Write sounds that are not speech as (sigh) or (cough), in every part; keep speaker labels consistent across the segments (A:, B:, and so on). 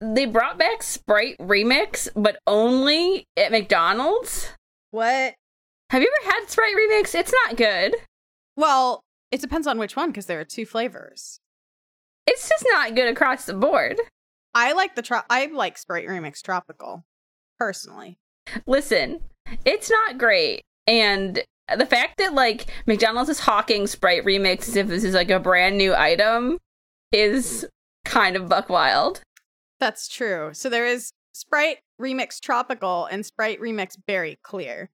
A: they brought back Sprite Remix, but only at McDonald's.
B: What?
A: Have you ever had Sprite Remix? It's not good.
B: Well, it depends on which one because there are two flavors.
A: It's just not good across the board.
B: I like the tro- I like Sprite Remix Tropical, personally.
A: Listen, it's not great. And the fact that like McDonald's is hawking Sprite Remix as if this is like a brand new item is kind of buck wild.
B: That's true. So there is Sprite Remix Tropical and Sprite Remix Berry Clear.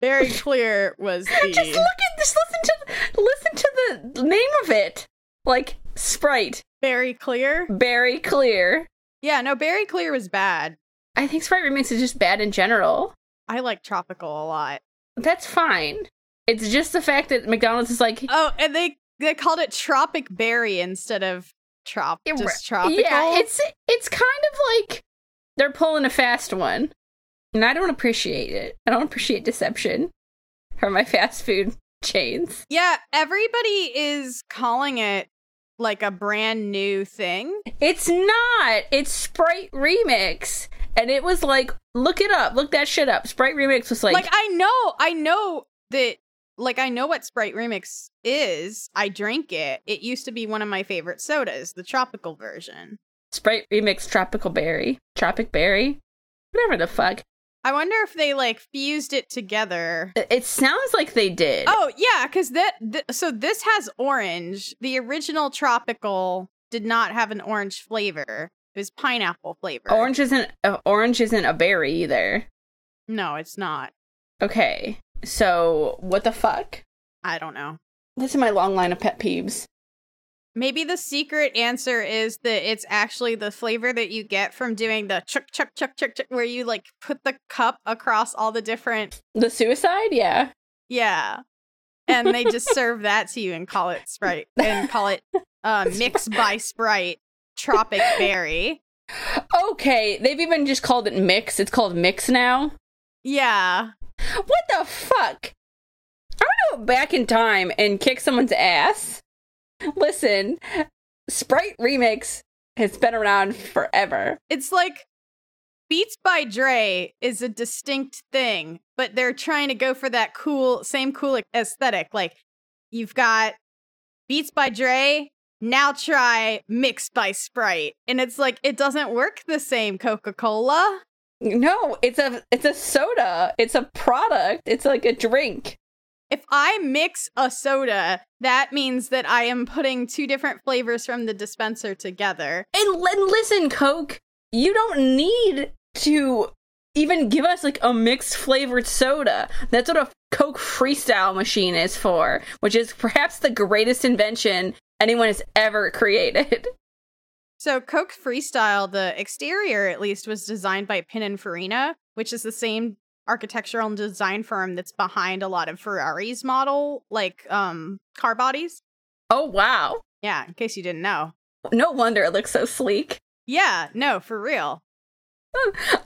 B: Berry (laughs) Clear was (laughs) the
A: Just look at just listen to listen to the name of it. Like Sprite,
B: Berry Clear.
A: Berry Clear.
B: Yeah, no, Berry Clear was bad.
A: I think Sprite Remix is just bad in general.
B: I like Tropical a lot.
A: That's fine. It's just the fact that McDonald's is like
B: Oh, and they they called it Tropic Berry instead of Trop
A: Yeah,
B: just tropical.
A: Yeah, it's it's kind of like they're pulling a fast one. And I don't appreciate it. I don't appreciate deception from my fast food chains.
B: yeah, everybody is calling it like a brand new thing.
A: It's not. It's Sprite Remix. And it was like, look it up. Look that shit up. Sprite Remix was like,
B: like I know, I know that like I know what Sprite Remix is. I drink it. It used to be one of my favorite sodas, the tropical version.
A: Sprite Remix Tropical Berry. Tropic Berry. Whatever the fuck.
B: I wonder if they like fused it together.
A: It, sounds like they did.
B: Oh, yeah, cuz that th- so this has orange. The original tropical did not have an orange flavor. It was pineapple flavor.
A: Orange isn't uh, orange isn't a berry either.
B: No, it's not.
A: Okay. So, what the fuck?
B: I don't know.
A: This is my long line of pet peeves.
B: Maybe the secret answer is that it's actually the flavor that you get from doing the chuck chuck chuck chuck chuck where you like put the cup across all the different
A: The suicide? Yeah.
B: yeah. And they just (laughs) serve that to you and call it Sprite (laughs) and call it uh mixed by Sprite Tropic Berry.
A: Okay, they've even just called it mix. It's called mix now.
B: Yeah.
A: What the fuck? I want to go back in time and kick someone's ass. Listen, Sprite Remix has been around forever.
B: It's like Beats by Dre is a distinct thing, but they're trying to go for that cool, same cool aesthetic. Like you've got Beats by Dre, now try Mixed by Sprite. And it's like it doesn't work the same Coca-Cola.
A: No, it's a it's a soda. It's a product. It's like a drink.
B: If I mix a soda, that means that I am putting two different flavors from the dispenser together.
A: And, and listen, Coke, you don't need to even give us like a mixed flavored soda. That's what a Coke freestyle machine is for, which is perhaps the greatest invention anyone has ever created. (laughs)
B: So Coke Freestyle, the exterior at least, was designed by Pininfarina, which is the same architectural and design firm that's behind a lot of Ferrari's model, like um car bodies.
A: Oh wow.
B: Yeah, in case you didn't know.
A: No wonder it looks so sleek.
B: Yeah, no, for real.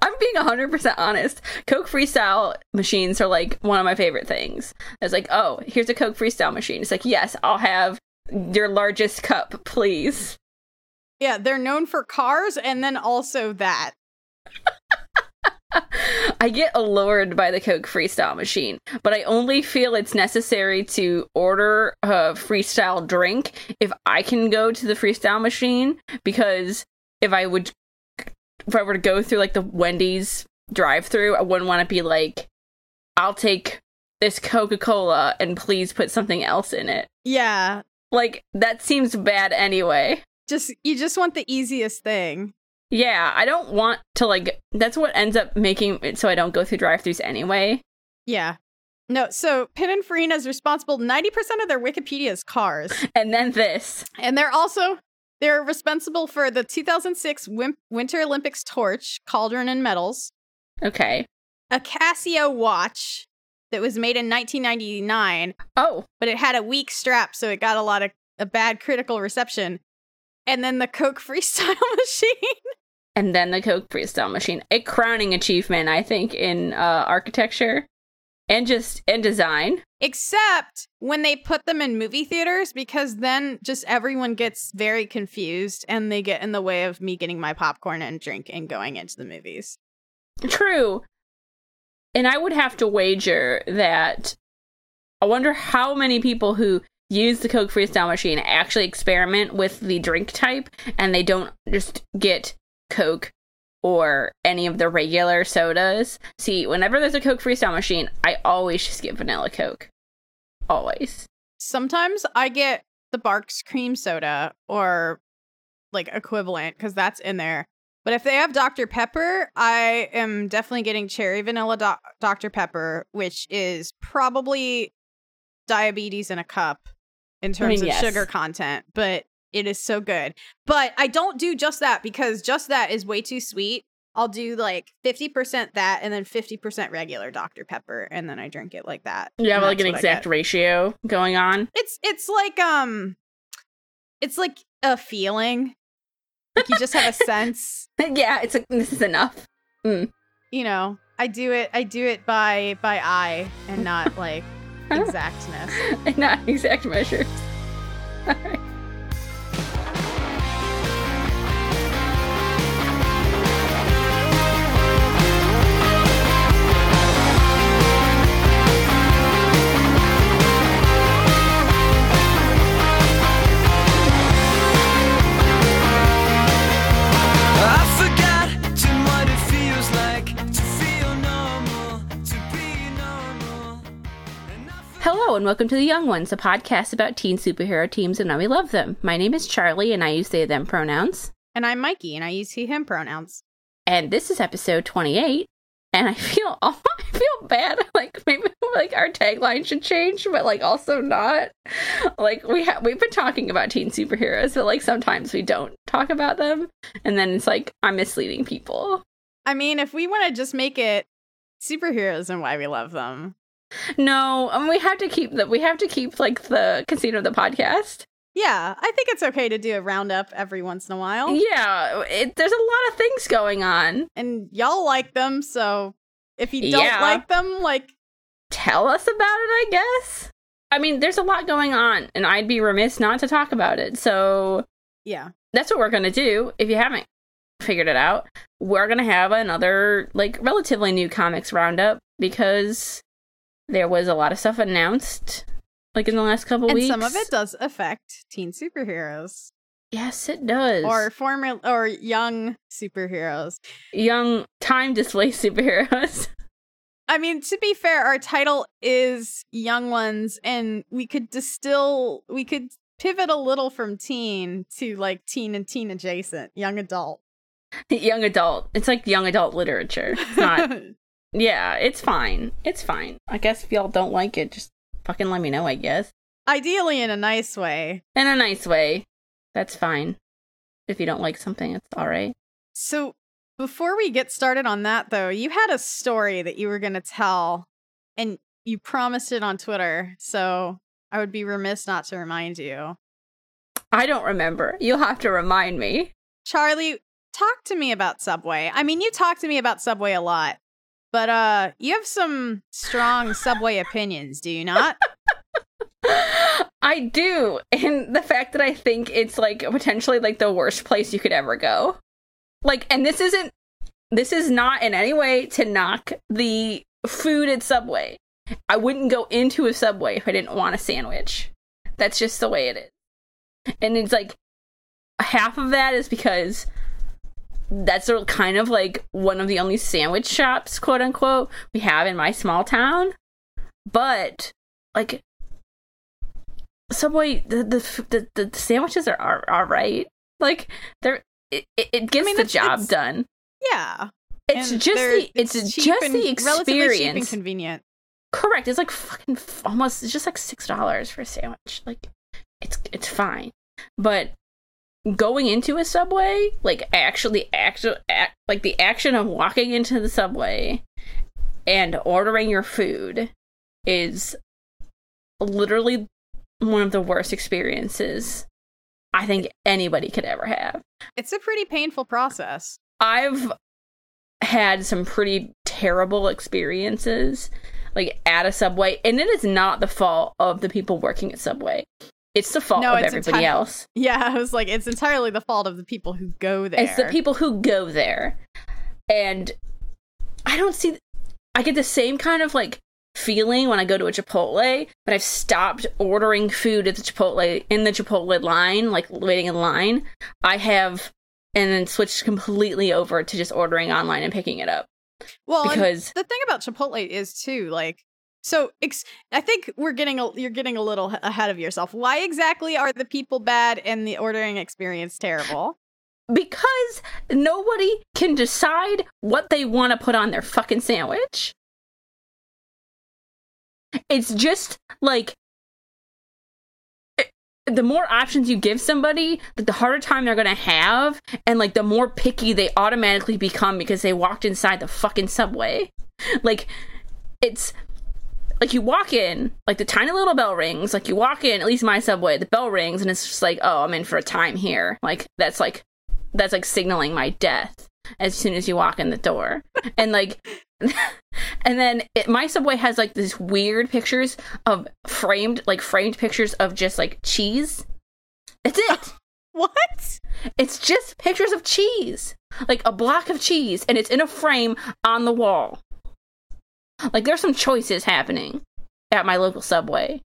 A: I'm being 100% honest. Coke Freestyle machines are like one of my favorite things. It's like, oh, here's a Coke Freestyle machine. It's like, yes, I'll have your largest cup, please.
B: Yeah, they're known for cars and then also that. (laughs)
A: I get allured by the Coke Freestyle machine, but I only feel it's necessary to order a freestyle drink if I can go to the freestyle machine because if I would if I were to go through like the Wendy's drive-through, I wouldn't want to be like I'll take this Coca-Cola and please put something else in it.
B: Yeah,
A: Like that seems bad anyway.
B: Just you just want the easiest thing.
A: Yeah, I don't want to like that's what ends up making it so I don't go through drive-throughs anyway.
B: Yeah. No, so Pininfarina is responsible 90% of their Wikipedia is cars. (laughs)
A: And then this.
B: And they're also they're responsible for the 2006 Wim- Winter Olympics torch, cauldron and medals,
A: Okay.
B: a Casio watch that was made in 1999,
A: Oh,
B: but it had a weak strap, so it got a lot of a bad critical reception. And then the Coke Freestyle (laughs) machine.
A: and then the Coke Freestyle machine. A crowning achievement, I think, in uh, architecture and just in design.
B: except when they put them in movie theaters because then just everyone gets very confused and they get in the way of me getting my popcorn and drink and going into the movies.
A: True. And I would have to wager that I wonder how many people who use the Coke Freestyle machine actually experiment with the drink type and they don't just get Coke or any of the regular sodas. See, whenever there's a Coke Freestyle machine, I always just get vanilla Coke. Always.
B: Sometimes I get the Barq's cream soda or like equivalent because that's in there. But if they have Dr. Pepper, I am definitely getting cherry vanilla doc- Dr. Pepper, which is probably diabetes in a cup in terms
A: mean,
B: of
A: yes.
B: sugar content, but it is so good. But I don't do just that because just that is way too sweet. I'll do like 50% that and then 50% regular Dr. Pepper and then I drink it like that.
A: You have like an
B: I
A: exact ratio going on.
B: It's it's like um it's like a feeling. Like you just have a sense, (laughs)
A: yeah, it's like this is enough.
B: you know. I do it I do it by by eye and not like (laughs) exactness.
A: and not exact measures. (laughs) Alright.
C: I
A: Hello and welcome to The Young Ones, a podcast about teen superhero teams and how we love them. My name is Charlie and I use they them pronouns.
B: And I'm Mikey and I use he him pronouns.
A: And this is episode 28. And I feel (laughs) I feel bad. (laughs) Like maybe like our tagline should change, but like also not. Like we have we've been talking about teen superheroes, but like sometimes we don't talk about them, and then it's like I'm misleading people.
B: I mean, if we want to just make it superheroes and why we love them.
A: No, um, we have to keep the we have to keep like the conceit of the podcast.
B: Yeah, I think it's okay to do a roundup every once in a while.
A: Yeah, it, there's a lot of things going on.
B: And y'all like them, so if you don't
A: Yeah.
B: like them, like
A: Tell us about it, I guess. I mean, there's a lot going on, and I'd be remiss not to talk about it. So
B: yeah.
A: that's what we're gonna do. If you haven't figured it out, we're gonna have another like relatively new comics roundup because there was a lot of stuff announced like in the last couple
B: And
A: weeks.
B: some of it does affect teen superheroes
A: yes, it does.
B: or former or young superheroes.
A: young time displaced superheroes. (laughs)
B: I mean, to be fair, our title is Young Ones, and we could distill, we could pivot a little from teen to like teen and teen adjacent, young adult.
A: young adult. It's like young adult literature. It's not. (laughs) yeah, it's fine. It's fine. I guess if y'all don't like it, just fucking let me know. I guess
B: Ideally, in a nice way.
A: in a nice way. That's fine. If you don't like something, it's all right.
B: So, before we get started on that, though, you had a story that you were going to tell, and you promised it on Twitter. So, I would be remiss not to remind you.
A: I don't remember. You'll have to remind me.
B: Charlie, talk to me about Subway. I mean, you talk to me about Subway a lot, but uh, you have some strong Subway opinions, do you not? (laughs)
A: I do. And the fact that I think it's like potentially like the worst place you could ever go. Like, and this isn't, this is not in any way to knock the food at Subway. I wouldn't go into a Subway if I didn't want a sandwich. That's just the way it is. And it's like half of that is because that's kind of like one of the only sandwich shops, quote unquote, we have in my small town. But like Subway, the the the, the sandwiches are are all right. Like they're it, it gets
B: mean,
A: the job
B: it's-
A: done.
B: Yeah.
A: It's
B: And
A: just the it's,
B: cheap
A: just the
B: cheap and
A: experience.
B: convenient.
A: Correct. It's like fucking almost. It's just like six dollars for a sandwich. Like it's it's fine, but going into a subway, like actually, actual, act, like the action of walking into the subway and ordering your food is literally one of the worst experiences I think anybody could ever have.
B: It's a pretty painful process.
A: I've had some pretty terrible experiences like at a Subway, and it is not the fault of the people working at Subway. It's the fault
B: No,
A: of everybody
B: enti-
A: else. (laughs)
B: Yeah, I was like, it's entirely the fault of the people who go there.
A: It's the people who go there. And I don't see I get the same kind of like feeling when I go to a Chipotle, but I've stopped ordering food at the Chipotle in the Chipotle line, like waiting in line. I have and then switched completely over to just ordering online and picking it up
B: well,
A: because
B: the thing about Chipotle is too like so ex- I think we're getting a, you're getting a little ahead of yourself. Why exactly are the people bad and the ordering experience terrible?
A: because nobody can decide what they want to put on their fucking sandwich. It's just like eh, the more options you give somebody, the harder time they're gonna have, and like the more picky they automatically become because they walked inside the fucking subway. Like it's like you walk in, like the tiny little bell rings, like you walk in, at least my subway, the bell rings, and it's just like, oh, I'm in for a time here. Like that's like that's like signaling my death as soon as you walk in the door. and like (laughs) and then it, my subway has like these weird pictures of framed like framed pictures of just like cheese. That's it. (laughs)
B: What?
A: It's just pictures of cheese. Like a block of cheese and it's in a frame on the wall. Like there's some choices happening at my local subway.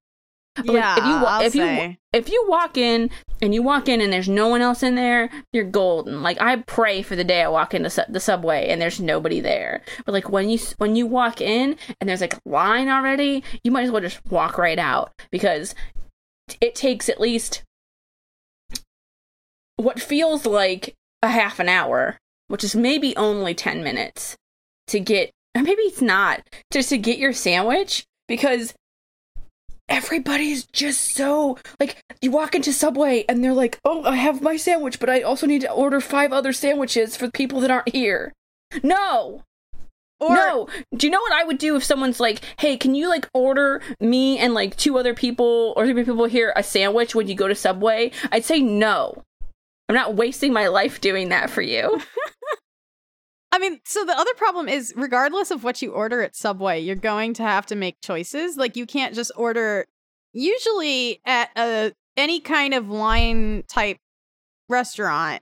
A: But, like,
B: yeah,
A: if you
B: I'll
A: if you if you walk in and you walk in and there's no one else in there, you're golden. Like I pray for the day I walk into su- the subway and there's nobody there. But like when you when you walk in and there's like a line already, you might as well just walk right out because it takes at least what feels like a half an hour, which is maybe only 10 minutes to get or maybe it's not, just to get your sandwich because everybody's just so like you walk into subway and they're like oh i have my sandwich but i also need to order five other sandwiches for people that aren't here. No.
B: Or
A: no. do you know what i would do if someone's like hey can you like order me and like two other people or three people here a sandwich when you go to subway? I'd say no. I'm not wasting my life doing that for you (laughs)
B: I mean, so the other problem is regardless of what you order at Subway, you're going to have to make choices. Like you can't just order usually at a any kind of line type restaurant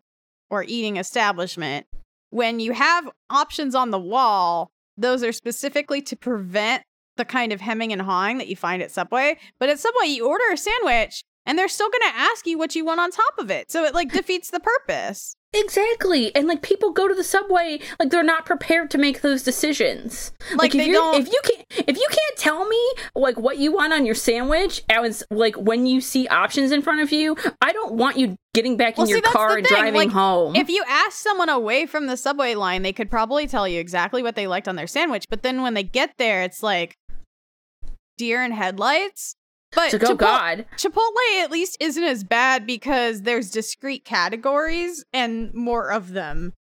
B: or eating establishment when you have options on the wall, those are specifically to prevent the kind of hemming and hawing that you find at Subway. But at Subway, you order a sandwich and they're still going to ask you what you want on top of it. So it like (laughs) defeats the purpose.
A: Exactly. And like people go to the subway like they're not prepared to make those decisions.
B: Like,
A: if
B: they
A: you
B: don't-
A: if you can't if you can't tell me like what you want on your sandwich as like when you see options in front of you, I don't want you getting back
B: Well,
A: in
B: see,
A: your car and
B: thing,
A: driving
B: like,
A: home.
B: If you ask someone away from the subway line, they could probably tell you exactly what they liked on their sandwich. But then when they get there, it's like deer in headlights. But
A: so go
B: Chipotle-
A: God.
B: Chipotle at least isn't as bad because there's discrete categories and more of them.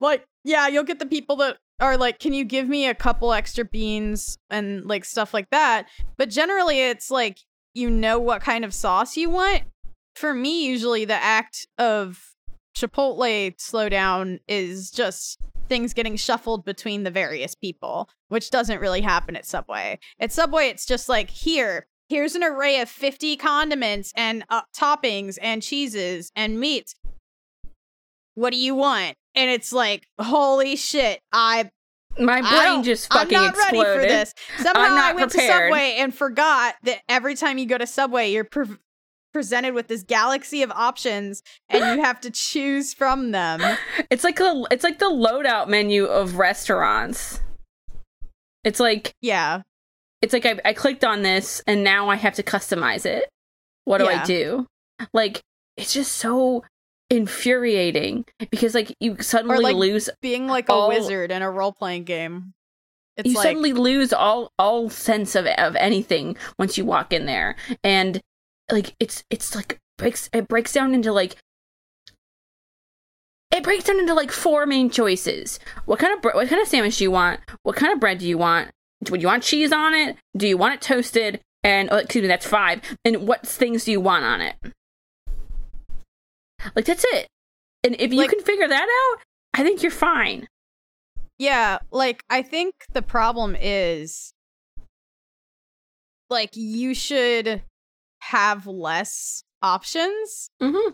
B: Like, yeah, you'll get the people that are like, can you give me a couple extra beans and like stuff like that. But generally, it's like, you know what kind of sauce you want. For me, usually the act of Chipotle slowdown is just things getting shuffled between the various people, which doesn't really happen at Subway. At Subway, it's just like, here, here's an array of 50 condiments and uh, toppings and cheeses and meats. What do you want? And it's like, holy shit, I
A: My brain just
B: I'm
A: fucking
B: not
A: exploded.
B: ready for this. Somehow
A: I'm
B: I went
A: prepared.
B: to Subway and forgot that every time you go to Subway, you're pre- presented with this galaxy of options, and you have to choose from them. (laughs)
A: It's like a it's like the loadout menu of restaurants. It's like
B: Yeah,
A: it's like I, I clicked on this and now I have to customize it. What do I do? Like it's just so infuriating because like you suddenly
B: like,
A: lose
B: being like a wizard in a role playing game. It's
A: you
B: like
A: suddenly lose all all sense of of anything once you walk in there and like it's it's like breaks it breaks down into like it breaks down into like four main choices. What kind of bre- what kind of sandwich do you want? What kind of bread do you want? Do you want cheese on it? Do you want it toasted? And oh, excuse me, that's five. And what things do you want on it? Like that's it. And if you
B: Like-
A: can figure that out, I think you're fine.
B: Yeah, like I think the problem is like you should have less options
A: Mm-hmm.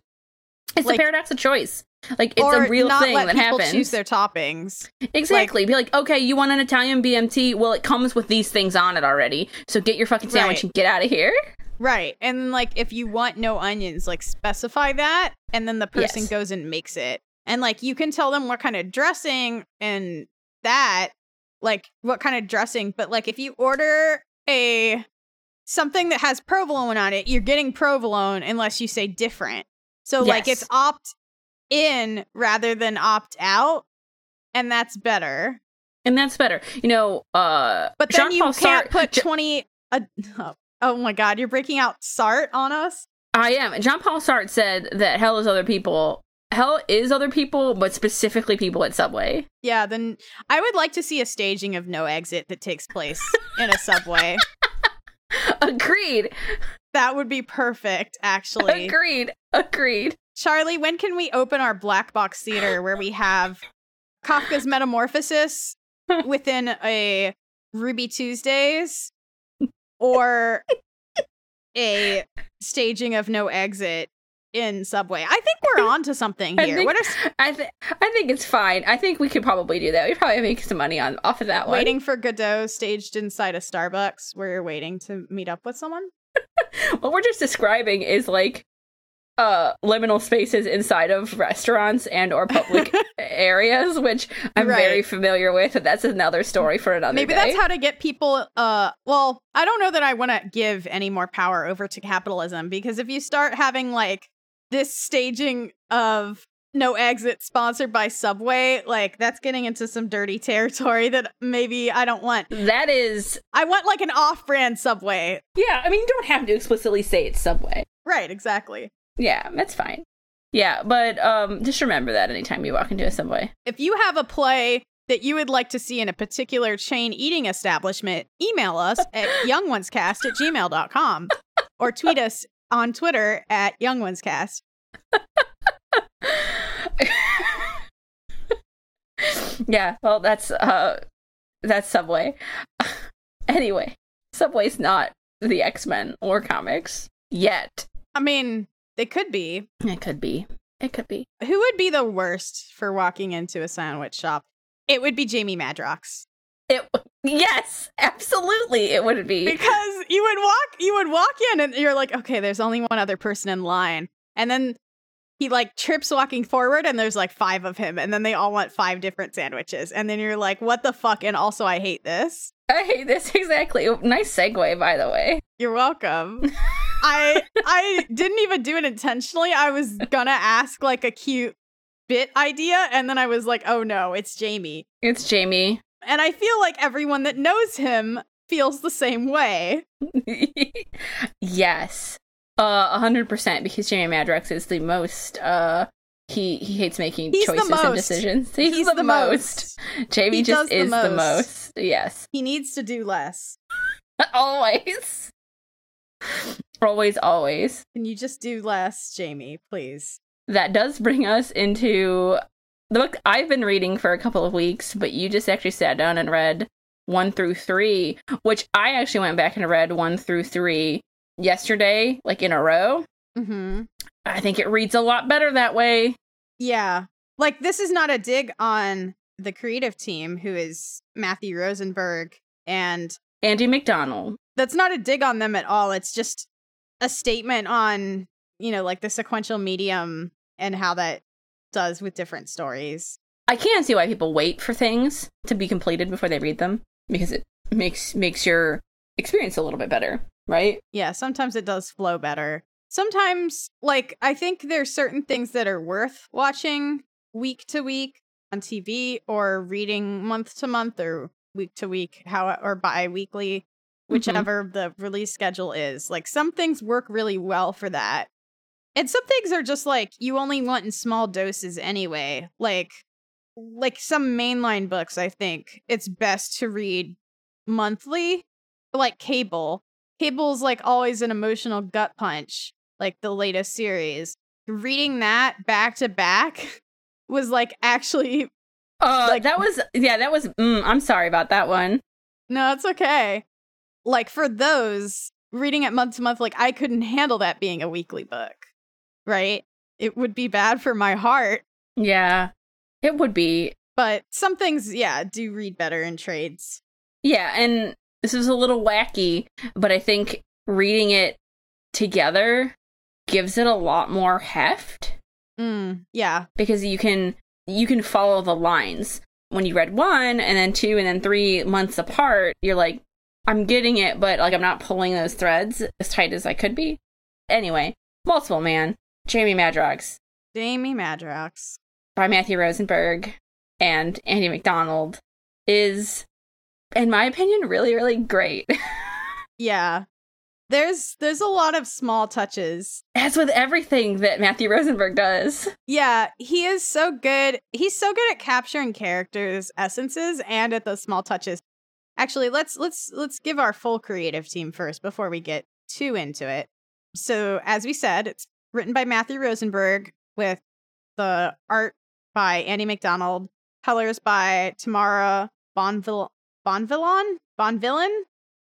A: It's
B: Like-
A: the paradox of choice. Like it's
B: or
A: a real thing that
B: people
A: happens.
B: choose their toppings.
A: exactly. Be like, okay, you want an Italian BMT? Well, it comes with these things on it already. So get your fucking sandwich
B: Right.
A: and get out of here.
B: Right. And like if you want no onions, like specify that and then the person
A: Yes.
B: goes and makes it. And like you can tell them what kind of dressing and that like what kind of dressing, but like if you order a something that has provolone on it, you're getting provolone unless you say different. So like it's opt in rather than opt out and that's better.
A: And that's better. You know, uh
B: But then you
A: Jean-Paul
B: can't
A: Sartre-
B: put 20 uh, Oh my god, you're breaking out Sart on us?
A: I am. John Paul Sartre said that hell is other people. Hell is other people, but specifically people at Subway.
B: Yeah, then I would like to see a staging of No Exit that takes place in a subway. (laughs)
A: Agreed.
B: That would be perfect, actually.
A: Agreed. Agreed.
B: Charlie, when can we open our black box theater where we have Kafka's Metamorphosis (laughs) within a Ruby Tuesdays or a staging of No Exit in Subway? I think we're on to something
A: I
B: here.
A: think-
B: what are
A: I th- I think it's fine. I think we could probably do that. We probably make some money on off of that one.
B: waiting for Godot staged inside a Starbucks where you're waiting to meet up with someone? (laughs)
A: What we're just describing is like uh liminal spaces inside of restaurants and or public (laughs) areas, which I'm very familiar with. That's another story for another
B: Maybe
A: day.
B: that's how to get people uh well, I don't know that I want to give any more power over to capitalism because if you start having like this staging of no exit sponsored by Subway, like that's getting into some dirty territory that maybe I don't want.
A: that is
B: I want like an off-brand Subway.
A: yeah. I mean, you don't have to explicitly say it's Subway.
B: Right, exactly.
A: Yeah, that's fine. Yeah, but um, just remember that anytime you walk into a Subway.
B: If you have a play that you would like to see in a particular chain eating establishment, email us (laughs) at youngonescast at gmail.com or tweet us on Twitter at youngonescast. (laughs)
A: yeah, well, that's uh, that's Subway. (laughs) anyway, Subway's not the X Men or comics yet.
B: I mean, they could be.
A: It could be. It could be.
B: Who would be the worst for walking into a sandwich shop? It would be Jamie Madrox.
A: It. Yes, absolutely. It would be.
B: Because you would walk you would walk in and you're like, okay, there's only one other person in line. And then he like trips walking forward and there's like five of him and then they all want five different sandwiches. And then you're like, what the fuck? And also I hate this.
A: I hate this (laughs) exactly. Nice segue, by the way.
B: You're welcome. (laughs) I I didn't even do it intentionally. I was gonna ask like a cute bit idea, and then I was like, oh no, it's Jamie.
A: It's Jamie.
B: And I feel like everyone that knows him feels the same way. (laughs)
A: yes, uh, hundred percent. Because Jamie Madrox is the most. Uh, he he hates making
B: He's the
A: choices and decisions. He's,
B: He's
A: the,
B: the
A: most. Jamie
B: He
A: just
B: the
A: is the
B: most.
A: most. Yes,
B: He needs to do less. (laughs)
A: always, always, always.
B: Can you just do less, Jamie, please?
A: That does bring us into the book I've been reading for a couple of weeks, but you just actually sat down and read one through three, which I actually went back and read one through three yesterday, like in a row.
B: Mm-hmm.
A: I think it reads a lot better that way.
B: Yeah. Like this is not a dig on the creative team who is Matthew Rosenberg and
A: Andy McDonald.
B: that's not a dig on them at all. It's just a statement on, you know, like the sequential medium and how that does with different stories.
A: I can see why people wait for things to be completed before they read them because it makes makes your experience a little bit better, right?
B: Yeah, sometimes it does flow better. Sometimes, like, I think there's certain things that are worth watching week to week on TV or reading month to month or week to week, how or bi weekly, whichever the release schedule is. Like, some things work really well for that. And some things are just like you only want in small doses anyway. Like, like some mainline books, I think it's best to read monthly, like Cable. Cable's like always an emotional gut punch, like the latest series. Reading that back to back (laughs) was like actually
A: Uh,
B: Like-
A: that was yeah, that was. Mm, I'm sorry about that one.
B: no, it's okay. Like for those reading it month to month, like I couldn't handle that being a weekly book, right? It would be bad for my heart.
A: Yeah. It would be.
B: But some things, yeah, do read better in trades.
A: Yeah, and this is a little wacky, but I think reading it together gives it a lot more heft
B: Mm, yeah.
A: because you can you can follow the lines. When you read one and then two and then three months apart, you're like, I'm getting it, but like I'm not pulling those threads as tight as I could be. Anyway, Multiple Man, Jamie Madrox
B: Jamie Madrox.
A: by Matthew Rosenberg and Andy McDonald is, in my opinion, really, really great. (laughs)
B: Yeah. There's there's a lot of small touches.
A: As with everything that Matthew Rosenberg does.
B: Yeah, he is so good. He's so good at capturing characters' essences and at those small touches. Actually, let's let's let's give our full creative team first before we get too into it. So, as we said, it's written by Matthew Rosenberg with the art by Andy McDonald, colors by Tamara Bonvill Bonvillon Bonvillain.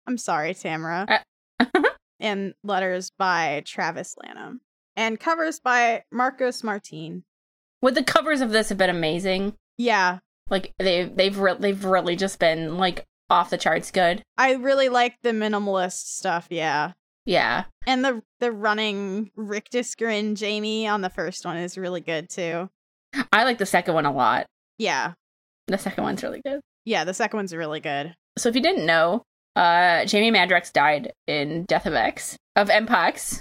B: I'm sorry, Tamara. Uh, (laughs) and letters by Travis Lanham. And covers by Marcos Martin.
A: Would the covers of this have been amazing?
B: Yeah,
A: Like they they've re- they've really just been like off the charts good.
B: I really like the minimalist stuff, yeah.
A: Yeah.
B: And the the running rictus grin Jamie on the first one is really good too.
A: I like the second one a lot.
B: Yeah.
A: The second one's really good.
B: Yeah, the second one's really good.
A: So if you didn't know, uh Jamie Madrox died in Death of X of Mpox,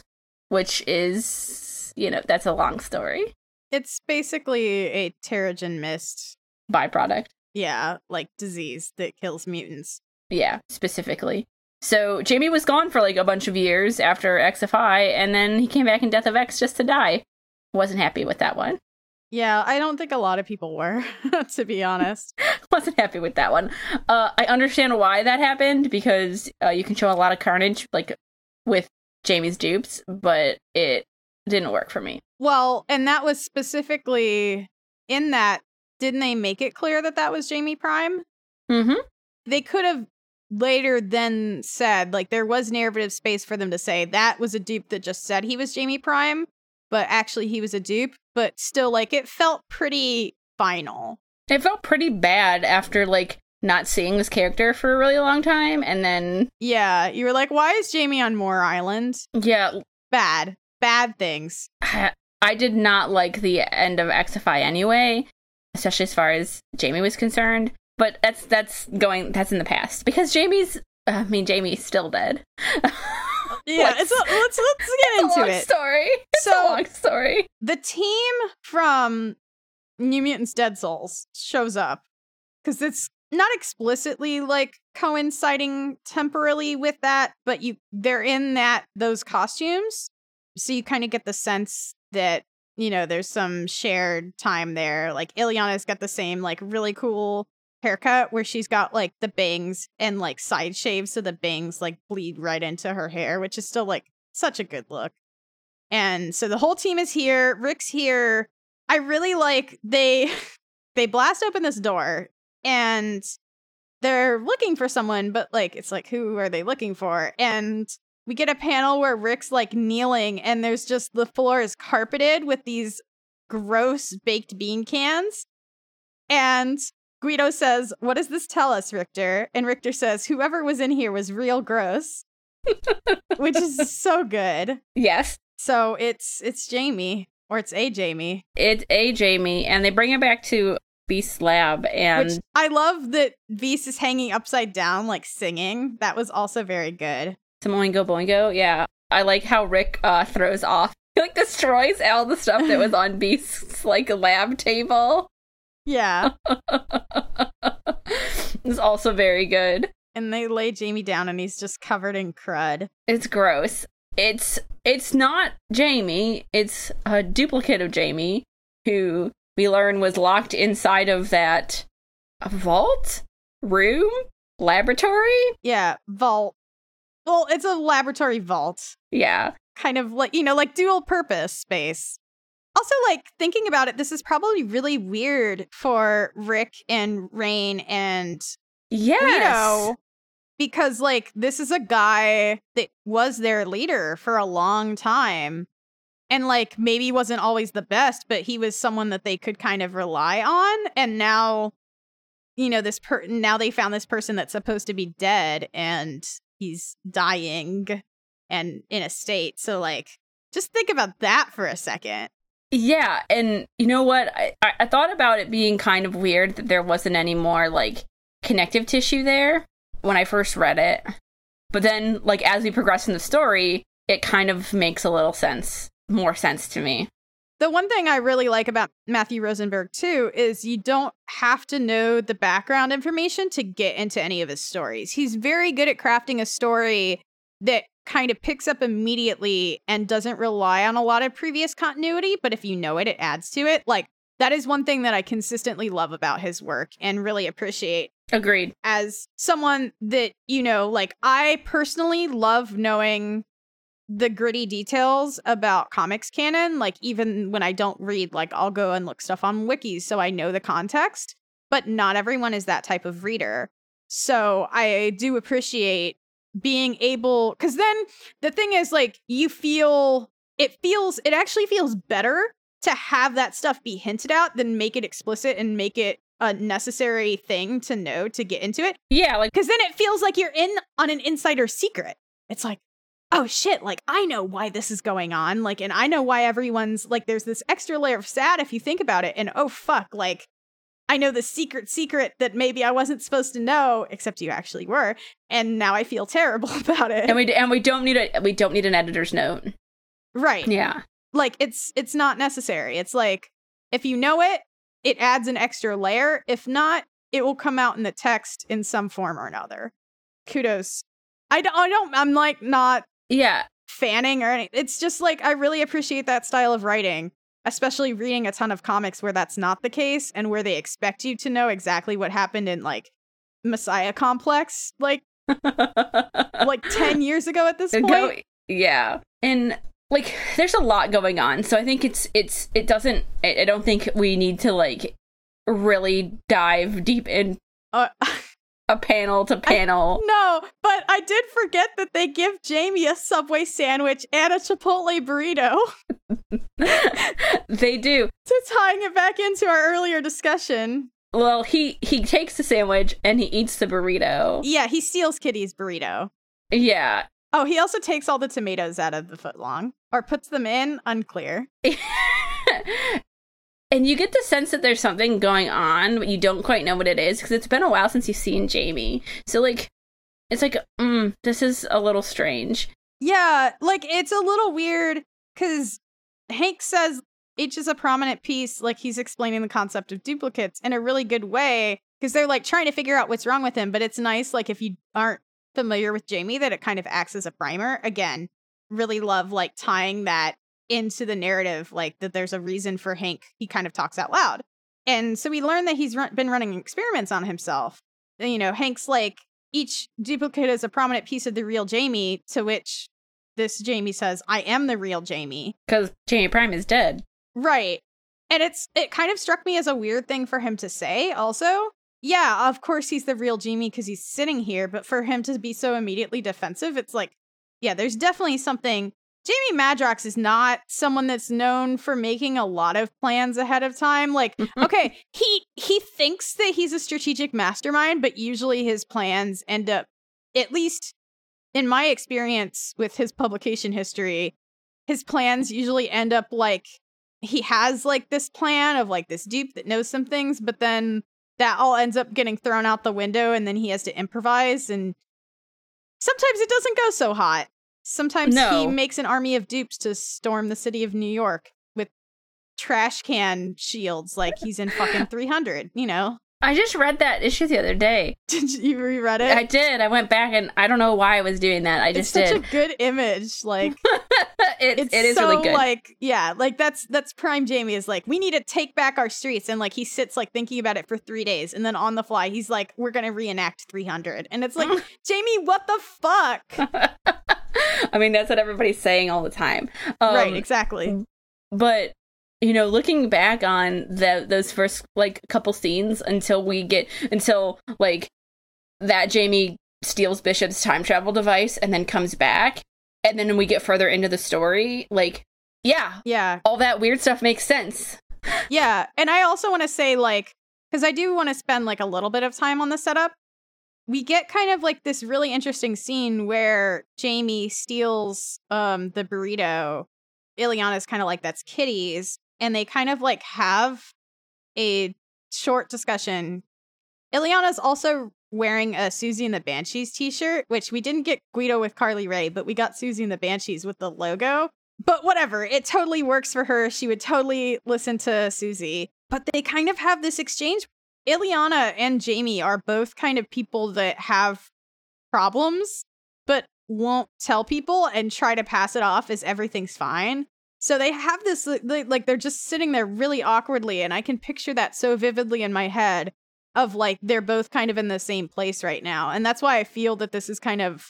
A: which is you know, that's a long story.
B: It's basically a Terrigen mist,
A: Byproduct.
B: Yeah, like disease that kills mutants.
A: Yeah, specifically. So Jamie was gone for like a bunch of years after XFI, and then he came back in Death of X just to die. Wasn't happy with that one.
B: Yeah, I don't think a lot of people were, (laughs) to be honest. (laughs)
A: Wasn't happy with that one. Uh, I understand why that happened because uh, you can show a lot of carnage, like with Jamie's dupes, but it didn't work for me.
B: Well, and that was specifically in that. Didn't they make it clear that that was Jamie Prime?
A: Mm-hmm.
B: They could have later then said, like, there was narrative space for them to say that was a dupe that just said he was Jamie Prime, but actually he was a dupe. But still, like, it felt pretty final.
A: It felt pretty bad after like not seeing this character for a really long time, and then
B: Yeah, you were like, why is Jamie on Muir Island?
A: yeah,
B: Bad. Bad things.
A: I (sighs) I did not like the end of XFI anyway, especially as far as Jamie was concerned. But that's that's going that's in the past because Jamie's. Uh, I mean, Jamie's still dead. (laughs)
B: Yeah,
A: Let's-
B: it's a, let's let's
A: It's
B: get
A: a
B: into
A: long
B: it.
A: story. (laughs) It's a
B: So-
A: long story.
B: the team from New Mutants Dead Souls shows up because it's not explicitly like coinciding temporally with that, but you they're in that those costumes, so you kind of get the sense that you know there's some shared time there. Like Illyana's got the same like really cool haircut where she's got like the bangs and like side shaves so the bangs like bleed right into her hair, which is still like such a good look. And so the whole team is here. Rick's here. I really like they (laughs) they blast open this door and they're looking for someone, but like it's like who are they looking for? And we get a panel where Rick's like kneeling and there's just the floor is carpeted with these gross baked bean cans. And Guido says, What does this tell us, Rictor? And Rictor says, Whoever was in here was real gross. (laughs) Which is so good.
A: Yes,
B: So it's it's Jamie or it's a Jamie.
A: it's a Jamie, and they bring it back to Beast's lab, and
B: Which I love that Beast is hanging upside down, like singing. That was also very good.
A: Some Oingo Boingo. Yeah, I like how Rick uh, throws off, he, (laughs) like destroys all the stuff that was on (laughs) Beast's like lab table.
B: Yeah. (laughs)
A: it's also very good.
B: and they lay Jamie down and he's just covered in crud.
A: It's gross. It's it's not Jamie. It's a duplicate of Jamie who we learn was locked inside of that vault room laboratory.
B: Yeah, vault. Well, it's a laboratory vault.
A: Yeah.
B: Kind of like, you know, like dual purpose space. Also, like thinking about it, this is probably really weird for Rick and Rain and
A: Yes.
B: Guido because like this is a guy that was their leader for a long time and like maybe wasn't always the best but he was someone that they could kind of rely on and now you know this per now they found this person that's supposed to be dead and he's dying and in a state so like just think about that for a second
A: Yeah, and you know what? I, I thought about it being kind of weird that there wasn't any more like connective tissue there when I first read it. But then, like as we progress in the story, it kind of makes a little sense, more sense to me.
B: The one thing I really like about Matthew Rosenberg too is you don't have to know the background information to get into any of his stories. He's very good at crafting a story that kind of picks up immediately and doesn't rely on a lot of previous continuity, but if you know it, it adds to it. Like that is one thing that I consistently love about his work and really appreciate
A: Agreed.
B: as someone that you know like i personally love knowing the gritty details about comics canon like even when i don't read like i'll go and look stuff on wikis so i know the context but not everyone is that type of reader. So i do appreciate being able because then the thing is like you feel it feels it actually feels better to have that stuff be hinted at than make it explicit and make it a necessary thing to know to get into it.
A: Yeah, like
B: because then it feels like you're in on an insider secret. It's like oh shit like i know why this is going on like and i know why everyone's like there's this extra layer of sad if you think about it and oh fuck like i know the secret secret that maybe i wasn't supposed to know except you actually were and now i feel terrible (laughs) about it.
A: And we and we don't need a we don't need an editor's note.
B: right.
A: Yeah.
B: like it's it's not necessary. It's like if you know it it adds an extra layer. If not it will come out in the text in some form or another. Kudos. I don't, I don't i'm like not
A: Yeah.
B: fanning or anything it's just like i really appreciate that style of writing especially reading a ton of comics where that's not the case and where they expect you to know exactly what happened in like messiah complex like like 10 (laughs) years ago at this point
A: Go, yeah. And like there's a lot going on. So I think it's it's it doesn't I, I don't think we need to like really dive deep in
B: uh, (laughs)
A: a panel to panel.
B: No, but I did forget that they give Jamie a Subway sandwich and a Chipotle burrito. (laughs)
A: they do.
B: So tying it back into our earlier discussion.
A: Well, he he takes the sandwich and he eats the burrito.
B: Yeah, he steals Kitty's burrito.
A: Yeah.
B: Oh, he also takes all the tomatoes out of the footlong. Or puts them in, unclear. (laughs)
A: and you get the sense that there's something going on, but you don't quite know what it is because it's been a while since you've seen Jamie. So like it's like, mm, this is a little strange.
B: Yeah, like it's a little weird because Hank says H is a prominent piece, like he's explaining the concept of duplicates in a really good way because they're like trying to figure out what's wrong with him. But it's nice, like if you aren't familiar with Jamie, that it kind of acts as a primer. Again, really love like tying that into the narrative, like that there's a reason for Hank. He kind of talks out loud. And so we learn that he's run- been running experiments on himself. And, You know, Hank's like, each duplicate is a prominent piece of the real Jamie, to which this Jamie says, I am the real Jamie.
A: Because Jamie Prime is dead.
B: Right. And it's it kind of struck me as a weird thing for him to say also. Yeah, of course he's the real Jamie because he's sitting here, but for him to be so immediately defensive, it's like, yeah, there's definitely something. Jamie Madrox is not someone that's known for making a lot of plans ahead of time. Like, mm-hmm. okay, he he thinks that he's a strategic mastermind, but usually his plans end up at least in my experience with his publication history, his plans usually end up like he has like this plan of like this dupe that knows some things, but then that all ends up getting thrown out the window and then he has to improvise and sometimes it doesn't go so hot. Sometimes he makes an army of dupes to storm the city of New York with trash can shields like he's in fucking (laughs) 300, you know.
A: I just read that issue the other day. (laughs)
B: Did you reread it?
A: I did. I went back and I don't know why I was doing that. I just it's
B: such
A: did.
B: a good image. Like (laughs)
A: it,
B: it's
A: it is
B: so
A: really good.
B: like yeah, like that's that's prime Jamie is like we need to take back our streets and like he sits like thinking about it for 3 days and then on the fly he's like we're going to reenact 300 and it's like Jamie what the fuck? (laughs)
A: I mean, that's what everybody's saying all the time. Um,
B: right, exactly.
A: but you know looking back on the those first like couple scenes until we get until like that jamie steals Bishop's time travel device and then comes back. And then we get further into the story, like, yeah,
B: Yeah.
A: all that weird stuff makes sense.
B: Yeah. And I also want to say, like, because I do want to spend like a little bit of time on the setup. We get kind of like this really interesting scene where Jamie steals um the burrito. Illyana's kind of like that's Kitty's, and they kind of like have a short discussion. Illyana's also wearing a Siouxsie and the Banshees t-shirt, which we didn't get Guido with Carly Rae, but we got Siouxsie and the Banshees with the logo. But whatever, it totally works for her. She would totally listen to Siouxsie. But they kind of have this exchange. Illyana and Jamie are both kind of people that have problems, but won't tell people and try to pass it off as everything's fine. So they have this, like, they're just sitting there really awkwardly. And I can picture that so vividly in my head of like, they're both kind of in the same place right now. And that's why I feel that this is kind of,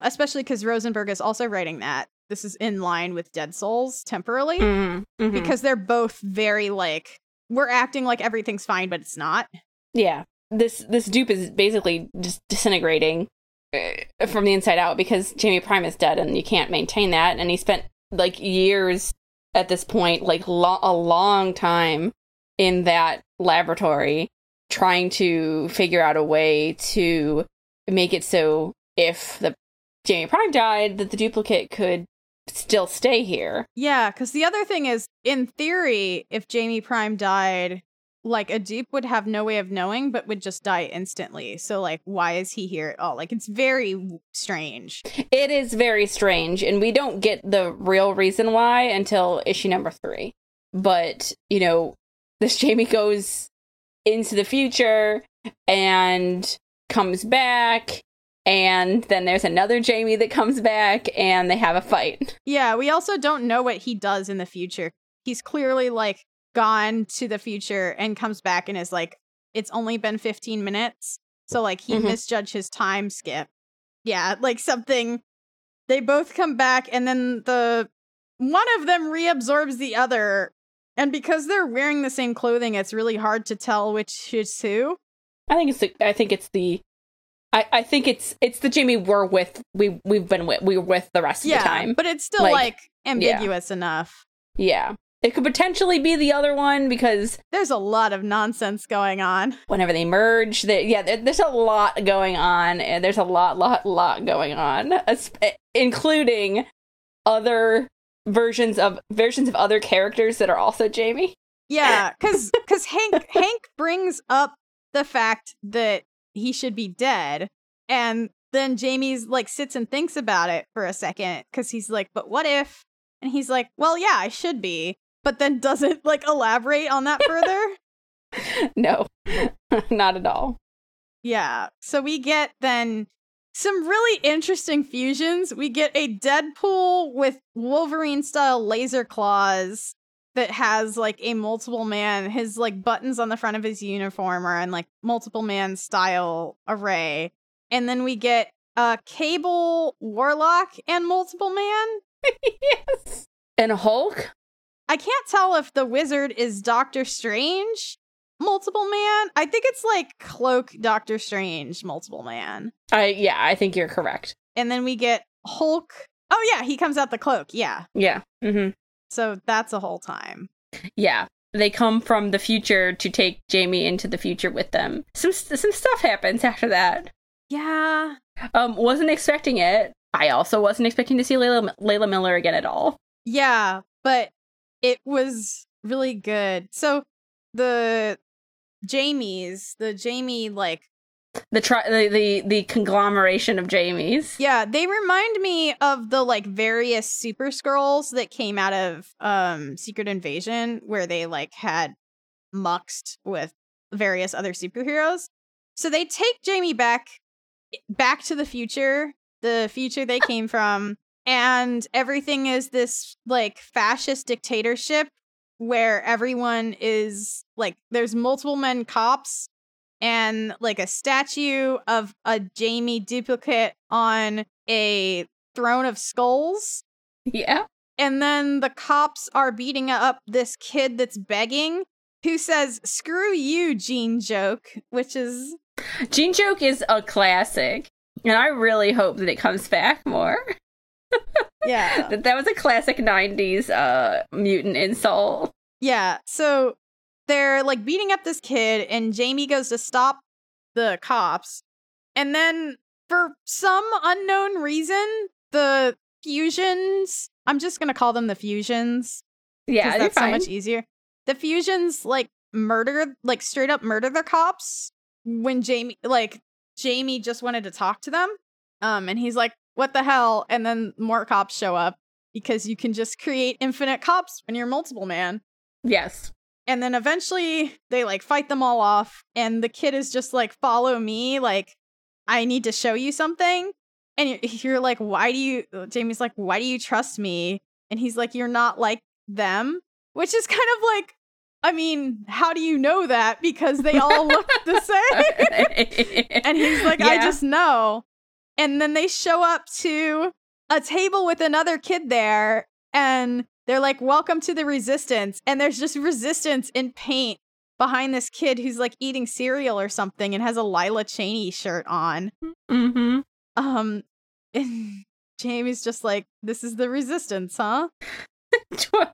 B: especially because Rosenberg is also writing that, this is in line with Dead Souls temporarily
A: Mhm, mhm.
B: because they're both very like, we're acting like everything's fine, but it's not.
A: yeah, this this dupe is basically just disintegrating uh, from the inside out because Jamie Prime is dead and you can't maintain that. And he spent like years at this point, like lo- a long time in that laboratory trying to figure out a way to make it so if the Jamie Prime died, that the duplicate could still stay here.
B: Yeah, because the other thing is, in theory, if Jamie Prime died, like a dupe would have no way of knowing, but would just die instantly. So, like, why is he here at all? Like, it's very strange.
A: It is very strange, and we don't get the real reason why until issue number three. But, you know, this (laughs) Jamie goes into the future and comes back, and then there's another Jamie that comes back, and they have a fight.
B: Yeah, we also don't know what he does in the future. He's clearly like gone to the future and comes back and is like, it's only been 15 minutes. So, like, he
A: Mhm.
B: misjudged his time skip. Yeah, like something. They both come back, and then the one of them reabsorbs the other. And because they're wearing the same clothing, it's really hard to tell which is who.
A: I think it's the, I think it's the I, I think it's it's the Jamie we're with we we've been with we were with the rest of the time.
B: but it's still
A: Like,
B: like, ambiguous enough.
A: Yeah. It could potentially be the other one because
B: There's a lot of nonsense going on.
A: whenever they merge, they, yeah, there, there's a lot going on, and there's a lot, lot, lot going on, eh, including other versions of versions of other characters that are also Jamie.
B: Yeah, because because Hank Hank brings up the fact that he should be dead, and then Jamie's like sits and thinks about it for a second because he's like, "But what if?" And he's like, "Well, yeah, I should be," but then (laughs) doesn't like elaborate on that further. (laughs)
A: No, (laughs) not at all.
B: yeah, so we get then some really interesting fusions. We get a Deadpool with Wolverine style laser claws that has like a multiple man his like buttons on the front of his uniform are in like multiple man style array and then we get uh cable warlock and multiple man (laughs)
A: yes. And Hulk.
B: i can't tell if the wizard is doctor strange multiple man i think it's like cloak doctor strange multiple man
A: I yeah, I think you're correct.
B: and then we get hulk oh yeah he comes out the cloak yeah
A: Yeah. Mm hmm
B: so that's a whole time
A: Yeah. They come from the future to take Jamie into the future with them. Some some stuff happens (laughs) after that.
B: yeah
A: Um, wasn't expecting it. I also wasn't expecting to see Layla, Layla Miller again at all.
B: Yeah, but it was really good. So the Jamies, the Jamie like
A: The tri- the, the the conglomeration of Jamies.
B: yeah, they remind me of the like various super Skrulls that came out of um Secret Invasion where they like had muxed with various other superheroes. So they take Jamie back back to the future, the future they came from, and everything is this like fascist dictatorship where everyone is like there's multiple men cops and like a statue of a Jamie duplicate on a throne of skulls.
A: Yeah.
B: And then the cops are beating up this kid that's begging who says, Screw you, Gene Joke, which is
A: Gene Joke is a classic. And I really hope that it comes back more. (laughs)
B: Yeah.
A: that that was a classic 90s uh mutant insult.
B: Yeah. So they're like beating up this kid, and Jamie goes to stop the cops. And then, for some unknown reason, the fusions, I'm just going to call them the fusions
A: Yeah,
B: that's so much easier. The fusions like murder, like straight up murder the cops when Jamie, like, Jamie just wanted to talk to them. Um, and he's like, what the hell? And then more cops show up because you can just create infinite cops when you're multiple man.
A: yes.
B: And then eventually they like fight them all off, and the kid is just like, follow me, like, I need to show you something. And you're, you're like, why do you, uh, Jamie's like, why do you trust me? And he's like, you're not like them, which is kind of like, I mean, how do you know that? Because they all (laughs) look the same. and he's like, I just know. And then they show up to a table with another kid there, and they're like, Welcome to the resistance. And there's just resistance in paint behind this kid who's like eating cereal or something and has a Lila Cheney shirt on.
A: mm-hmm.
B: Um, and (laughs) Jamie's just like, This is the resistance, huh? (laughs)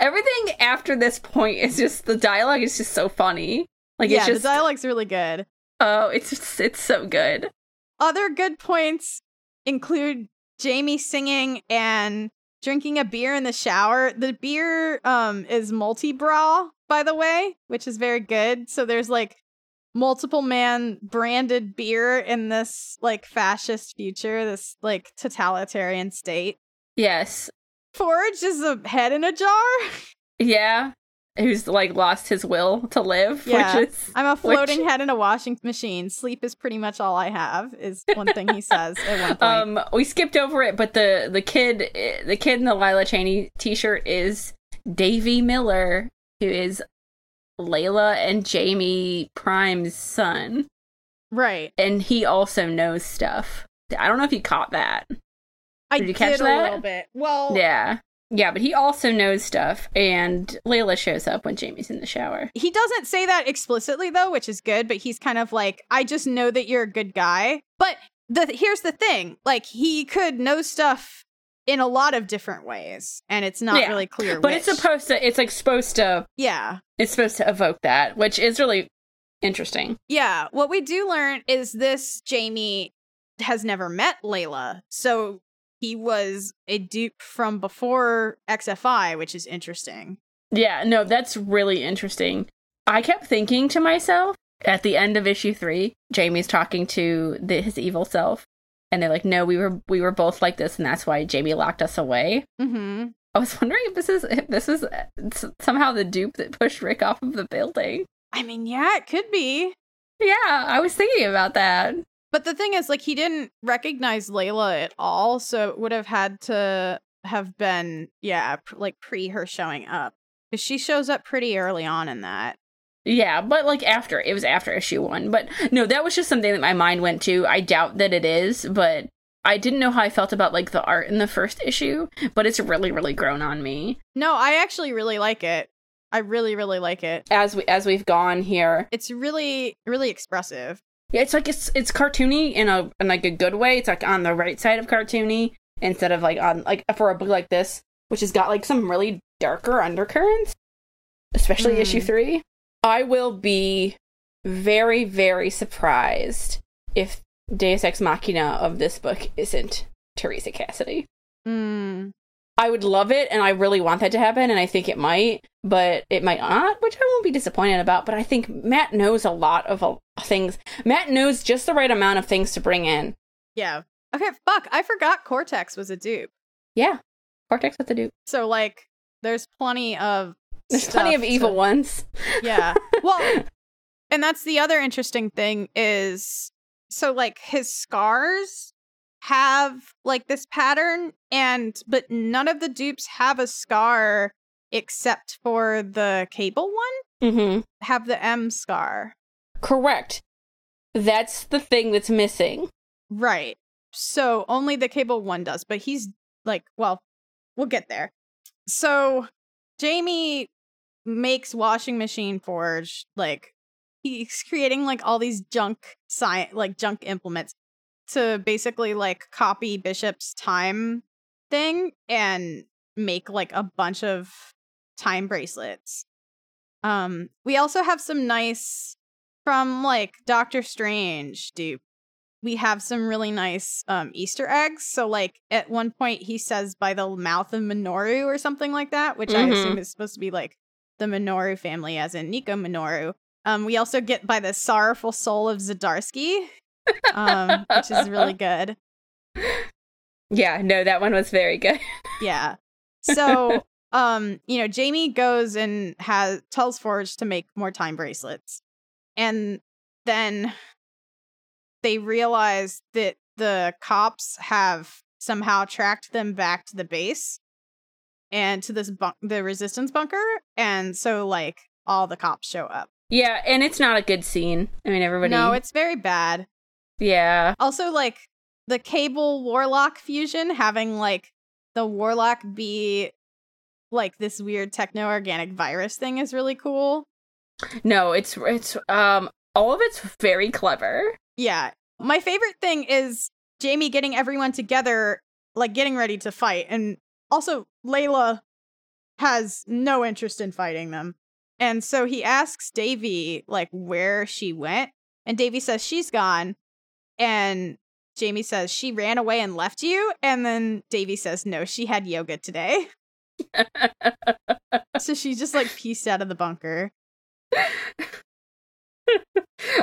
A: Everything after this point is just the dialogue is just so funny. Like
B: yeah,
A: it's just
B: the dialogue's really good.
A: oh, it's it's so good.
B: Other good points include Jamie singing and drinking a beer in the shower. The beer um is multi-bra, by the way, which is very good. So there's like multiple man branded beer in this like fascist future, this like totalitarian state.
A: Yes.
B: Forge is a head in a jar. (laughs)
A: Yeah. Who's like lost his will to live,
B: Yeah.
A: which is
B: I'm a
A: Which-
B: floating head in a washing machine. Sleep is pretty much all I have, is one thing he says at one point.
A: um we skipped over it, but the the kid the kid in the Lila Cheney t-shirt is Davy Miller, who is Layla and Jamie Prime's son.
B: right.
A: And he also knows stuff. I don't know if you caught that.
B: I
A: Did you catch
B: did a little bit. Well,
A: Yeah. Yeah, but he also knows stuff, and Layla shows up when Jamie's in the shower.
B: He doesn't say that explicitly though, which is good, but he's kind of like, I just know that you're a good guy. But the here's the thing, like he could know stuff in a lot of different ways, and it's not
A: Yeah,
B: really clear.
A: But
B: which.
A: it's supposed to it's like supposed to
B: Yeah.
A: it's supposed to evoke that, which is really interesting.
B: Yeah. What we do learn is this Jamie has never met Layla. So he was a dupe from before XFI, which is interesting.
A: Yeah, no, that's really interesting. I kept thinking to myself at the end of issue 3, Jamie's talking to the, his evil self and they're like, "No, we were we were both like this and that's why Jamie locked us away."
B: Mm-hmm.
A: I was (laughs) wondering if this is if this is uh, somehow the dupe that pushed Rick off of the building.
B: I mean, yeah, it could be.
A: Yeah, I was thinking about that.
B: But the thing is, like, he didn't recognize Layla at all, so it would have had to have been, yeah, pr- like pre her showing up. Because she shows up pretty early on in that.
A: Yeah, but like after it was after issue one. But no, that was just something that my mind went to. I doubt that it is, but I didn't know how I felt about like the art in the first issue, but it's really, really grown on me
B: No, I actually really like it. I really, really like it.
A: as we as we've gone here.
B: It's really, really expressive.
A: Yeah, it's like it's it's cartoony in a in like a good way. It's like on the right side of cartoony instead of like on like for a book like this, which has got like some really darker undercurrents, especially
B: Mm.
A: issue three. I will be very very surprised if Deus Ex Machina of this book isn't Theresa Cassidy.
B: Mm.
A: I would love it, and I really want that to happen, and I think it might, but it might not, which I won't be disappointed about. But I think Matt knows a lot of uh, things. Matt knows just the right amount of things to bring in.
B: Yeah. Okay, fuck. I forgot Cortex was a dupe.
A: Yeah, Cortex with the Duke.
B: So, like, there's plenty of.
A: There's plenty of evil
B: to-
A: ones.
B: Yeah. (laughs) Well, and that's the other interesting thing is so, like, his scars have, like, this pattern, and, but none of the dupes have a scar except for the cable one,
A: Mm-hmm.
B: have the M scar.
A: Correct. That's the thing that's missing.
B: Right. So only the cable one does, but he's like, well, we'll get there. So Jamie makes washing machine forge like he's creating like all these junk science like junk implements to basically like copy Bishop's time thing and make like a bunch of time bracelets. Um we also have some nice from like Doctor Strange dupe. We have some really nice um Easter eggs. So like at one point he says by the mouth of Minoru or something like that, which I
A: Mhm.
B: assume is supposed to be like the Minoru family as in Nico Minoru. Um we also get by the sorrowful soul of Zdarsky, um, which is really (laughs) good.
A: Yeah, no, that one was very good.
B: Yeah. (laughs) So, um, you know, Jamie goes and has tells Forge to make more time bracelets. And then they realize that the cops have somehow tracked them back to the base and to this bunk the resistance bunker. And so like all the cops show up.
A: Yeah, and it's not a good scene. I mean, everybody.
B: No, it's very bad.
A: yeah,
B: Also, like the cable warlock fusion, having like the warlock be like this weird techno organic virus thing is really cool.
A: no, it's it's um all of it's very clever.
B: Yeah. My favorite thing is Jamie getting everyone together, like getting ready to fight. And also, Layla has no interest in fighting them. And so he asks Davy, like, where she went. And Davy says she's gone. And Jamie says she ran away and left you. And then Davy says, no, she had yoga today. (laughs) (laughs) so she just like pieced out of the bunker.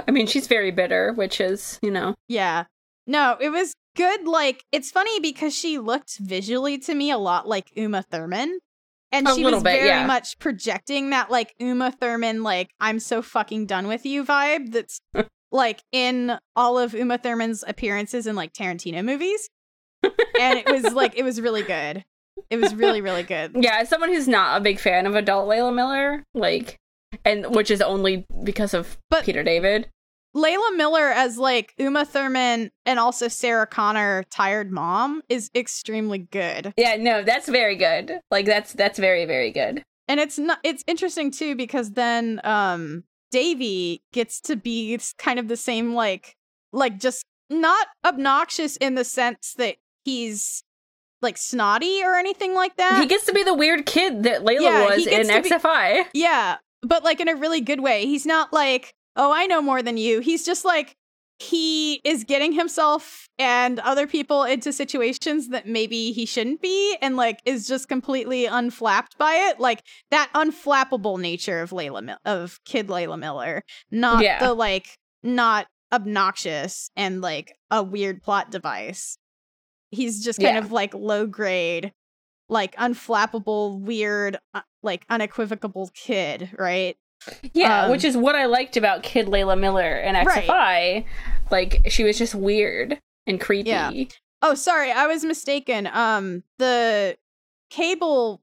A: I mean, she's very bitter, which is you know.
B: Yeah. No, it was good. Like, it's funny because she looked visually to me a lot like Uma Thurman. And
A: A
B: she was
A: bit,
B: very
A: yeah.
B: much projecting that, like, Uma Thurman, like, I'm so fucking done with you vibe that's, (laughs) like, in all of Uma Thurman's appearances in, like, Tarantino movies. And it was, like, it was really good. It was really, really good. (laughs)
A: Yeah, as someone who's not a big fan of adult Layla Miller, like, and which is only because of
B: But-
A: Peter David.
B: Layla Miller as, like, Uma Thurman and also Sarah Connor, tired mom, is extremely good.
A: Yeah, no, that's very good. Like, that's that's very very good.
B: and it's not it's interesting too because then um davy gets to be kind of the same like like just not obnoxious in the sense that he's like snotty or anything like that.
A: He gets to be the weird kid that Layla
B: Yeah,
A: was in
B: to be-
A: XFI.
B: yeah but like in a really good way. He's not like oh i know more than you. He's just like he is getting himself and other people into situations that maybe he shouldn't be and like is just completely unflapped by it. Like that unflappable nature of Layla Mil- of kid Layla Miller. Not
A: Yeah.
B: the like not obnoxious and like a weird plot device he's just kind
A: Yeah.
B: of like low grade like unflappable weird uh, like unequivocal kid right
A: Yeah,
B: Um,
A: which is what I liked about Kid Layla Miller in XFI.
B: Right.
A: Like, she was just weird and creepy.
B: Yeah. Oh, sorry, I was mistaken. Um, the cable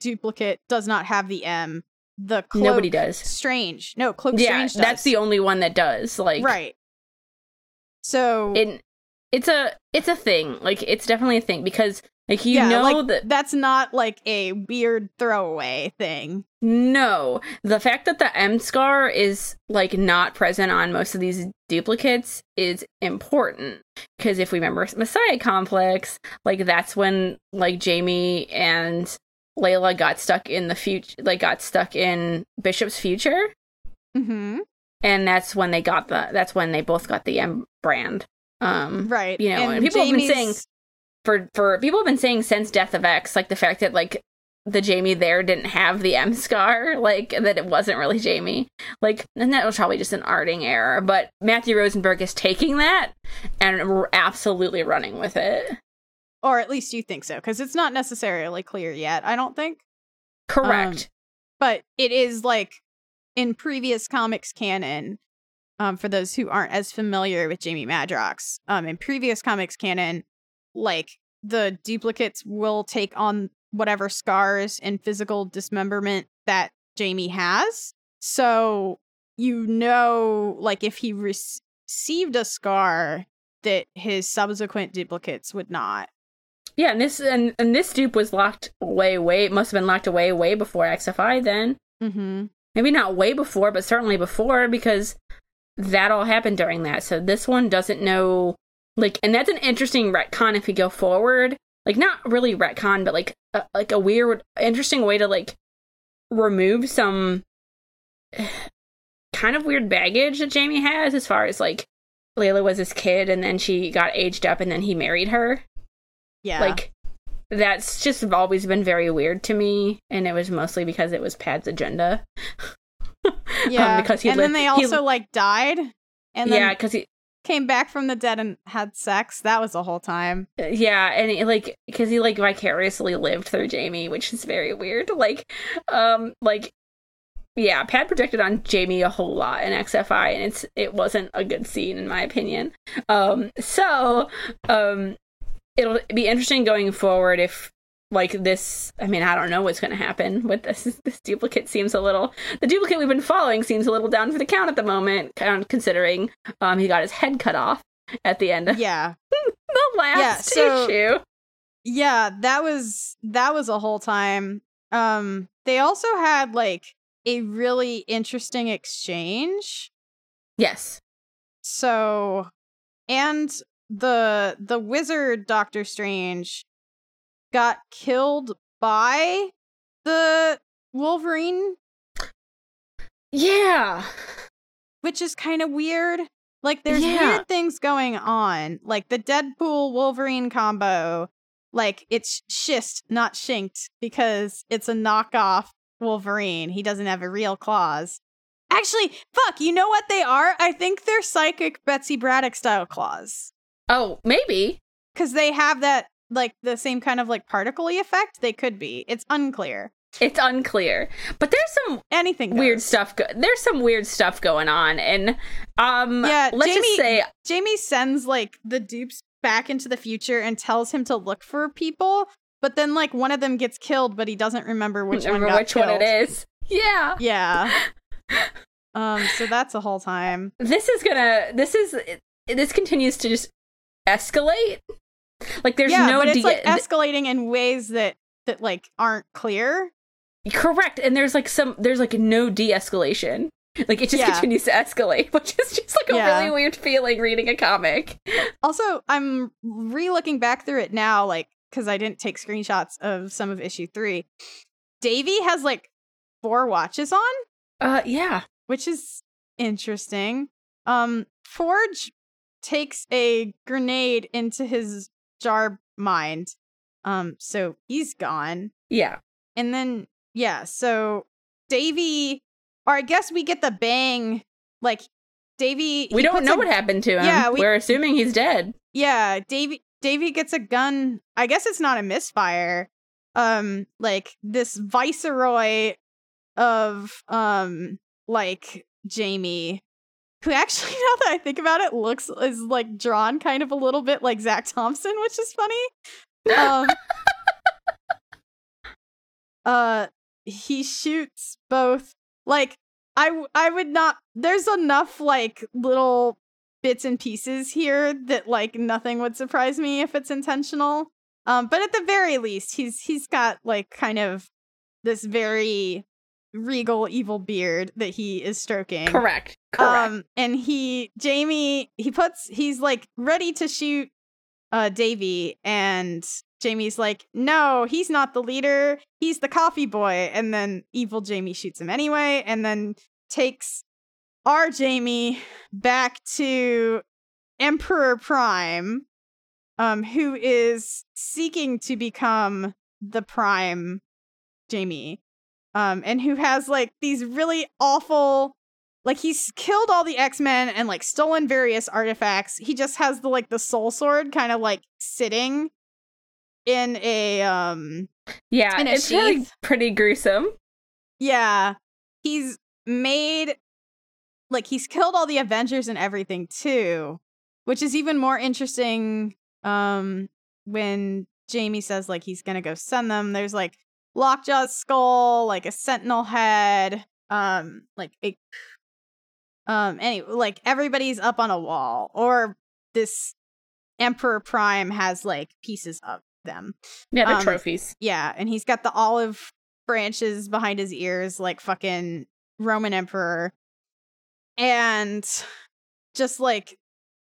B: duplicate does not have the M. The cloak,
A: Nobody does.
B: Strange. No, cloak
A: Yeah,
B: strange. Does.
A: that's the only one that does. Like,
B: right. So
A: it it's a it's a thing. Like it's definitely a thing because like you
B: yeah,
A: know
B: like,
A: that
B: that's not like a weird throwaway thing.
A: no. The fact that the m scar is like not present on most of these duplicates is important. Because if we remember messiah complex like that's when like jamie and layla got stuck in the future like got stuck in bishop's future.
B: Mm-hmm.
A: and that's when they got the that's when they both got the m brand um
B: Right.
A: You know, and people have been saying- for for people have been saying since Death of X, like the fact that like the Jamie there didn't have the M scar, like that it wasn't really Jamie, like and that was probably just an arting error. But Matthew Rosenberg is taking that and absolutely running with it.
B: or at least you think so, because it's not necessarily clear yet. I don't think.
A: Correct.
B: but it is like in previous comics canon um for those who aren't as familiar with Jamie Madrox um in previous comics canon like the duplicates will take on whatever scars and physical dismemberment that Jamie has. So you know like if he rec- received a scar that his subsequent duplicates would not.
A: Yeah, and this and, and this dupe was locked away way It must have been locked away way before XFI then.
B: mhm
A: maybe not way before, but certainly before because that all happened during that. So this one doesn't know like and that's an interesting retcon if you go forward. Like not really retcon, but like a, like a weird interesting way to like remove some (sighs) kind of weird baggage that Jamie has as far as like Layla was his kid and then she got aged up and then he married her.
B: Yeah.
A: Like that's just always been very weird to me and it was mostly because it was PAD's agenda. (laughs)
B: yeah.
A: um, because he
B: and then they
A: he-
B: also like died and then
A: yeah, cuz he
B: came back from the dead and had sex. That was the whole time.
A: yeah, and he, like cuz he like vicariously lived through Jamie, which is very weird. Like um like yeah, PAD projected on Jamie a whole lot in XFI and it's it wasn't a good scene in my opinion. Um so um it'll be interesting going forward if like this I mean I don't know what's going to happen with this this duplicate seems a little the duplicate we've been following seems a little down for the count at the moment considering um he got his head cut off at the end of
B: Yeah. (laughs)
A: the last
B: Yeah, so-
A: issue.
B: Yeah, that was that was a whole time. Um they also had like a really interesting exchange.
A: Yes.
B: So and the the wizard Doctor Strange got killed by the Wolverine,
A: Yeah.
B: which is kind of weird. Like there's
A: Yeah.
B: weird things going on. Like the Deadpool Wolverine combo, like it's schist, not shinked, because it's a knockoff Wolverine. He doesn't have a real claws. Actually, fuck, you know what they are? I think they're psychic Betsy Braddock style claws.
A: Oh, maybe.
B: because they have that like the same kind of like particle effect they could be it's unclear
A: It's unclear. But there's some
B: anything
A: weird stuff go- there's some weird stuff going on and um
B: Yeah,
A: let's just say
B: jamie sends like the dupes back into the future and tells him to look for people but then like one of them gets killed but he doesn't remember which
A: remember
B: one got
A: which one it
B: killed. (laughs)
A: Yeah.
B: yeah (laughs) um so that's a whole time
A: This is gonna this is this continues to just escalate. Like there's
B: yeah
A: no
B: but it's
A: de-
B: like escalating in ways that that like aren't clear
A: correct and there's like some there's like no de-escalation. Like it just
B: Yeah.
A: continues to escalate, (laughs) which is just like a
B: Yeah.
A: really weird feeling reading a comic.
B: Also, I'm re-looking back through it now, like because I didn't take screenshots of some of issue three. Davy has like four watches on,
A: Uh yeah.
B: which is interesting. Um, Forge takes a grenade into his jar mind, um, so he's gone.
A: Yeah.
B: And then yeah, so Davy, or I guess we get the bang, like Davy.
A: We don't know
B: a
A: what happened to him.
B: Yeah, we-
A: We're assuming he's dead.
B: Yeah, Davy Davy gets a gun. I guess it's not a misfire. Um, like this viceroy of um like Jamie, who actually (laughs) now that I think about it, looks is like drawn kind of a little bit like Zach Thompson, which is funny. Um (laughs) uh he shoots both like I, I would not there's enough like little bits and pieces here that like nothing would surprise me if it's intentional. Um, but at the very least, he's he's got like kind of this very regal evil beard that he is stroking.
A: Correct. Correct.
B: Um, and he Jamie he puts he's like ready to shoot uh Davy and Jamie's like, no, he's not the leader. He's the coffee boy. And then evil Jamie shoots him anyway, and then takes our Jamie back to Emperor Prime, um, who is seeking to become the Prime Jamie, um, and who has like these really awful. Like he's killed all the X Men and like stolen various artifacts. He just has the like the soul sword kind of like sitting in a um
A: yeah,
B: in a
A: it's really pretty gruesome.
B: Yeah. He's made like he's killed all the Avengers and everything too, which is even more interesting um when Jamie says like he's going to go send them. There's like Lockjaw's skull, like a sentinel head, um like a um anyway, like everybody's up on a wall or this Emperor Prime has like pieces of them.
A: Yeah, they're
B: Um,
A: trophies.
B: Yeah, and he's got the olive branches behind his ears, like fucking Roman emperor and just like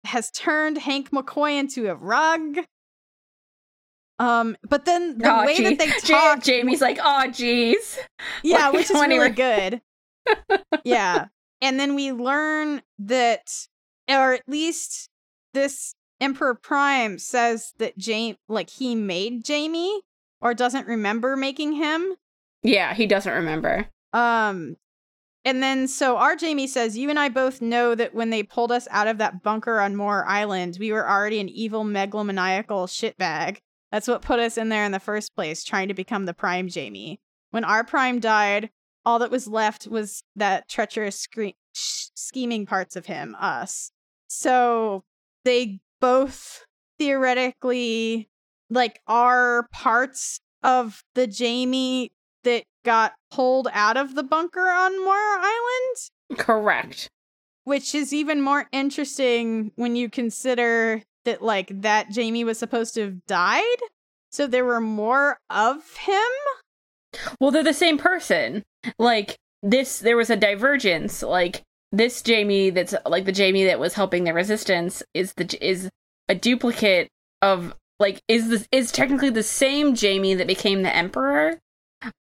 B: has turned Hank McCoy into a rug. Um, but then the
A: Aw,
B: way
A: gee.
B: that they (laughs) talk,
A: Jamie's like, oh, jeez. (laughs)
B: yeah,
A: like,
B: which (laughs) is really good. yeah, and then we learn that, or at least this Emperor Prime says that Jamie, like he made Jamie, or doesn't remember making him.
A: Yeah, he doesn't remember.
B: Um, and then so our Jamie says, "You and I both know that when they pulled us out of that bunker on Muir Island, we were already an evil megalomaniacal shitbag. That's what put us in there in the first place, trying to become the Prime Jamie. When our Prime died, all that was left was that treacherous scre- scheming parts of him, us. So they both theoretically like are parts of the Jamie that got pulled out of the bunker on Muir Island,
A: Correct.
B: which is even more interesting when you consider that like that Jamie was supposed to have died. So there were more of him.
A: Well, they're the same person. Like this, there was a divergence. Like this Jamie, that's like the Jamie that was helping the resistance, is the is a duplicate of like is this is technically the same Jamie that became the Emperor.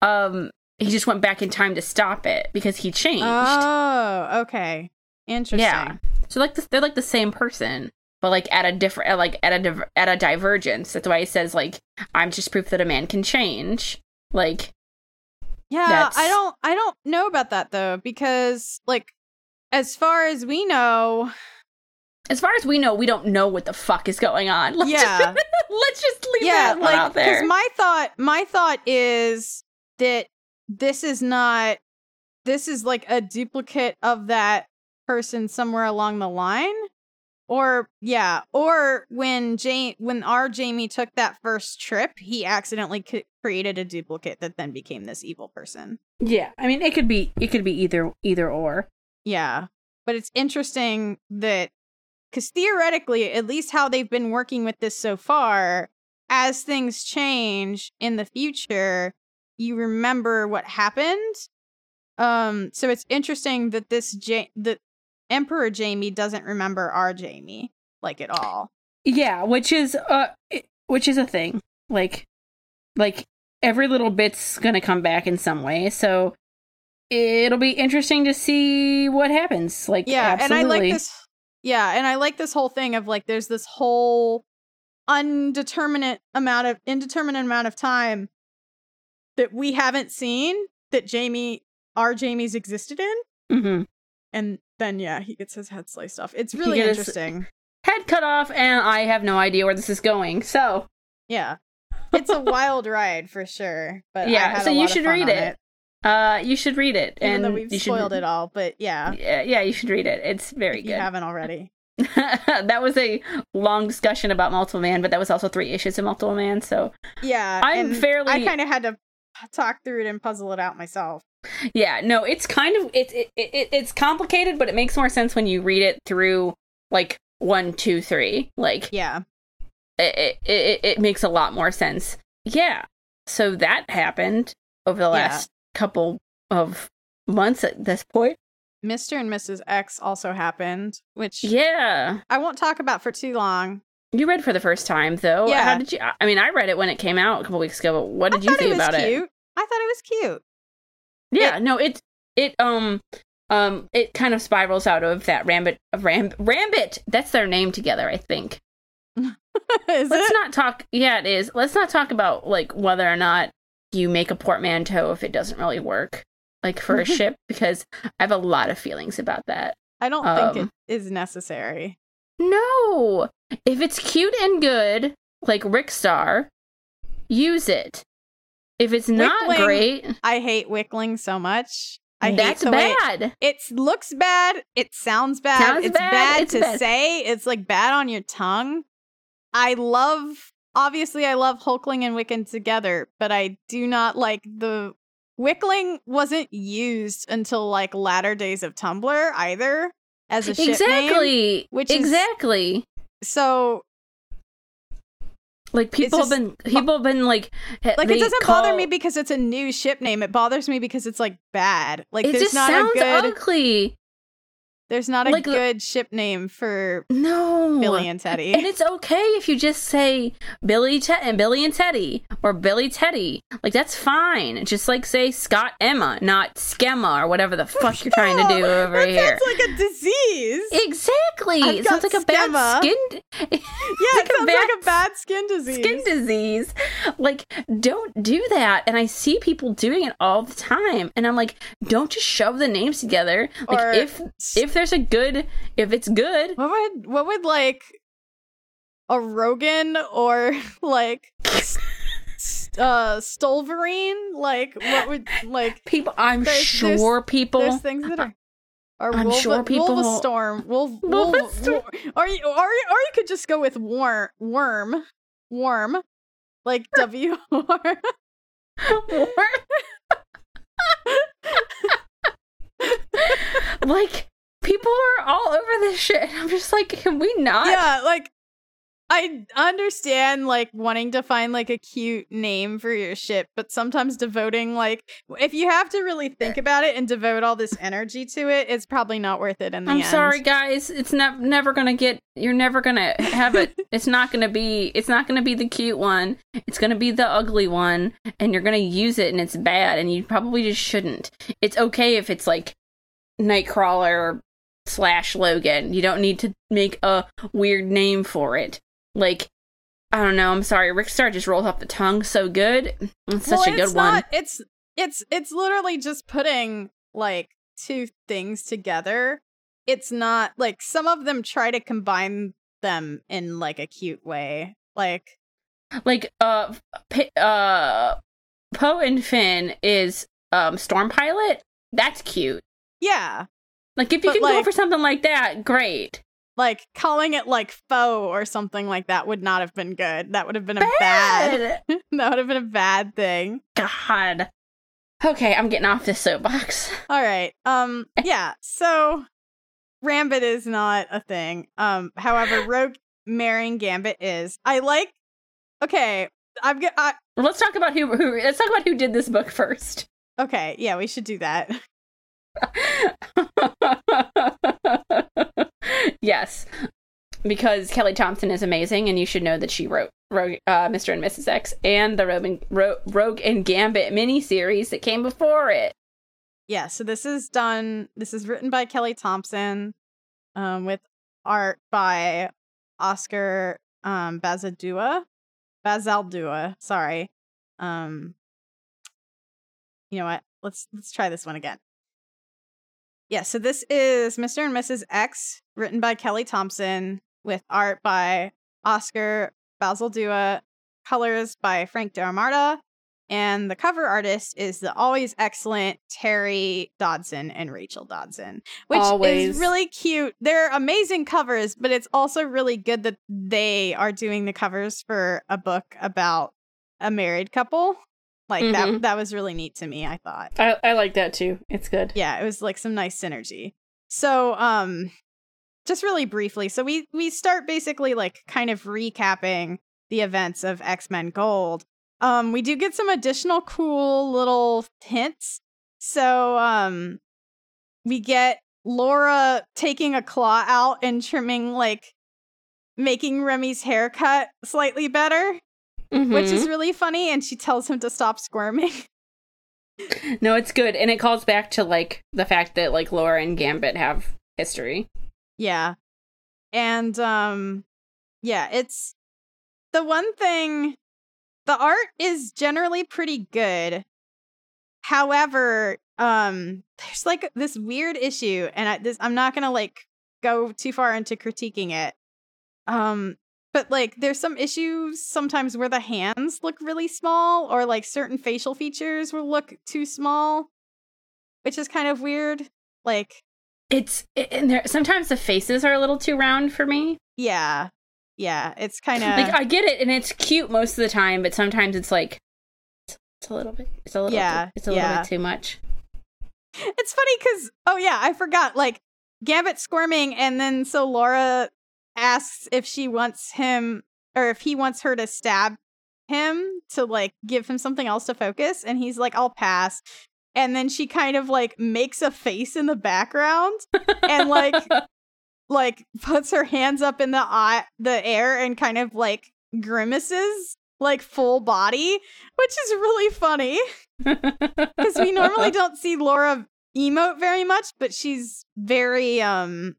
A: Um, he just went back in time to stop it because he changed.
B: Oh, okay. Interesting.
A: yeah, so like this, they're like the same person. But like at a different, like at a div- at a divergence. That's why he says like I'm just proof that a man can change. Like
B: Yeah,
A: That's-
B: I don't I don't know about that though because like as far as we know,
A: as far as we know, we don't know what the fuck is going on. (laughs) Let's
B: Yeah.
A: just, let's just leave
B: yeah,
A: that one
B: like
A: out there.
B: Because my thought my thought is that this is not this is like a duplicate of that person somewhere along the line or yeah or when Jane when our Jamie took that first trip he accidentally c- created a duplicate that then became this evil person
A: yeah, I mean, it could be it could be either either or.
B: Yeah. But it's interesting that because theoretically, at least how they've been working with this so far, as things change in the future, you remember what happened. Um, so it's interesting that this ja- the Emperor Jamie doesn't remember our Jamie like at all.
A: Yeah, which is uh, which is a thing. Like, like every little bit's gonna come back in some way. So it'll be interesting to see what happens. Like,
B: Yeah,
A: absolutely.
B: and I like this. Yeah, and I like this whole thing of like there's this whole undeterminate amount of indeterminate amount of time that we haven't seen that Jamie our Jamie's existed in.
A: hmm
B: And then yeah, he gets his head sliced off. It's really interesting.
A: Head cut off, and I have no idea where this is going. So
B: Yeah. (laughs) It's a wild ride for sure. But I
A: Yeah, so you should read
B: on
A: it. uh, you should read it,
B: Even
A: and
B: though we've
A: you should,
B: spoiled it all, but yeah,
A: Yeah, yeah, you should read it. It's very
B: if you
A: good.
B: haven't already. (laughs)
A: that was a long discussion about Multiple Man, but that was also three issues of Multiple Man. So
B: Yeah.
A: I'm fairly-
B: I kind of had to talk through it and puzzle it out myself.
A: yeah, no, it's kind of it's it, it, it's complicated, but it makes more sense when you read it through like one, two, three. Like
B: Yeah.
A: it it, it, it makes a lot more sense. Yeah. So that happened over the
B: Yeah.
A: last couple of months at this point.
B: Mr. and Mrs. X also happened, which
A: Yeah.
B: I won't talk about for too long.
A: You read for the first time though.
B: Yeah.
A: How did you I mean, I read it when it came out a couple weeks ago, but what did
B: I
A: you think
B: it was
A: about it?
B: cute. I thought it was cute.
A: Yeah, no, it it um um it kind of spirals out of that Rambit Ram Rambit. That's their name together, I think. (laughs)
B: Is
A: Let's
B: it?
A: not talk. Yeah, it is. Let's not talk about like whether or not you make a portmanteau if it doesn't really work, like for a (laughs) ship, because I have a lot of feelings about that.
B: I don't
A: um,
B: think it is necessary.
A: No, if it's cute and good, like Rickstar, use it. If it's not
B: Wickling,
A: great,
B: I hate Wickling so much. I
A: that's bad.
B: it looks bad. It sounds bad.
A: Sounds
B: it's
A: bad,
B: bad,
A: it's
B: to
A: bad.
B: say. It's like bad on your tongue. I love, obviously, I love Hulkling and Wiccan together, but I do not like the. Wickling wasn't used until like latter days of Tumblr either as a ship name.
A: exactly
B: which is-
A: exactly
B: So
A: Like people
B: just-
A: have been people have been like
B: Like it doesn't bother me because it's a new ship name. It bothers me because it's like bad. Like
A: it just
B: not
A: sounds
B: good
A: ugly.
B: There's not a
A: like,
B: good ship name for
A: No,
B: Billy and Teddy.
A: And it's okay if you just say Billy Ted and Billy and Teddy or Billy Teddy. Like that's fine. Just like say Scott Emma, not Skemma or whatever the fuck you're trying to (laughs) do over
B: that
A: here.
B: sounds like a disease.
A: exactly.
B: I've
A: It sounds like a bad skin (laughs)
B: yeah,
A: like
B: it sounds
A: bad
B: like a bad skin disease.
A: skin disease. Like don't do that. And I see people doing it all the time. And I'm like, don't just shove the names together. Like
B: Or
A: if if there's a good if it's good,
B: What would what would like a Rogan or (laughs) like (laughs) uh Stolverine? Like what would like
A: people I'm
B: There's- there's-
A: sure people
B: there's things that are or
A: I'm
B: Wolva,
A: sure people-
B: Wolvestorm, Wolf, Wolf, (laughs)
A: Wolvestorm.
B: or you or or you could just go with worm, worm, worm, like W R.
A: like people are all over this shit. and I'm just like, can we not?
B: yeah, like I understand like wanting to find like a cute name for your ship, but sometimes devoting like if you have to really think about it and devote all this energy to it, it's probably not worth it in the
A: I'm
B: end.
A: sorry, guys. It's never never gonna get. You're never gonna have it. (laughs) it's not gonna be. It's not gonna be the cute one. It's gonna be the ugly one, and you're gonna use it, and it's bad, and you probably just shouldn't. It's okay if it's like Nightcrawler slash Logan. You don't need to make a weird name for it. Like, I don't know. I'm sorry. Rickstar just rolled off the tongue so good. It's such
B: well,
A: a good
B: it's
A: one.
B: not, It's it's it's literally just putting like two things together. It's not like some of them try to combine them in like a cute way. Like
A: like uh P- uh Poe and Finn is um Storm Pilot. That's cute.
B: yeah,
A: Like if you
B: But,
A: can go for something like that, great.
B: like calling it like foe or something like that would not have been good. That would have been a bad.
A: Bad. (laughs)
B: that would have been a bad thing.
A: God. Okay, I'm getting off this soapbox. (laughs)
B: All right. Um yeah, so Rambit is not a thing. Um however, (gasps) Rogue marrying Gambit is. I like Okay, I'm get I
A: Let's talk about who who let's talk about who did this book first.
B: Okay, yeah, we should do that. (laughs) (laughs)
A: yes. Because Kelly Thompson is amazing and you should know that she wrote Rogue, uh, Mr. and Mrs. X and the Rogue and, Ro- Rogue and Gambit miniseries that came before it.
B: Yeah, so this is done this is written by Kelly Thompson um with art by Oscar um Bazadua. Bazaldua, sorry. Um You know what? Let's let's try this one again. Yeah, so this is Mr. and Mrs. X written by Kelly Thompson with art by Oscar Bazaldua, colors by Frank D'Armata, and the cover artist is the always excellent Terry Dodson and Rachel Dodson, which
A: Always.
B: is really cute. They're amazing covers, but it's also really good that they are doing the covers for a book about a married couple. Like that
A: Mhm.
B: that was really neat to me, I thought.
A: I, I like that too. It's good.
B: Yeah, it was like some nice synergy. So, um just really briefly, so we we start basically like kind of recapping the events of X-Men Gold. Um we do get some additional cool little hints. So, um we get Laura taking a claw out and trimming like making Remy's haircut slightly better, which is really funny and she tells him to stop squirming. (laughs)
A: no, it's good, and it calls back to like the fact that like Laura and Gambit have history.
B: Yeah. And um yeah, it's the one thing the art is generally pretty good. However, um there's like this weird issue and I this I'm not going to like go too far into critiquing it. Um but like there's some issues sometimes where the hands look really small or like certain facial features will look too small, which is kind of weird. Like
A: It's it, and there sometimes the faces are a little too round for me.
B: yeah. Yeah, it's kind (laughs) of
A: like I get it, and it's cute most of the time, but sometimes it's like it's, it's a little bit. It's a little.
B: Yeah,
A: bit, it's a little bit too much.
B: It's funny because oh yeah, I forgot. Like Gambit squirming, and then so Laura asks if she wants him or if he wants her to stab him to like give him something else to focus and he's like I'll pass. And then she kind of like makes a face in the background and like (laughs) like puts her hands up in the eye the air and kind of like grimaces like full body, which is really funny (laughs) because we normally don't see Laura emote very much, but she's very um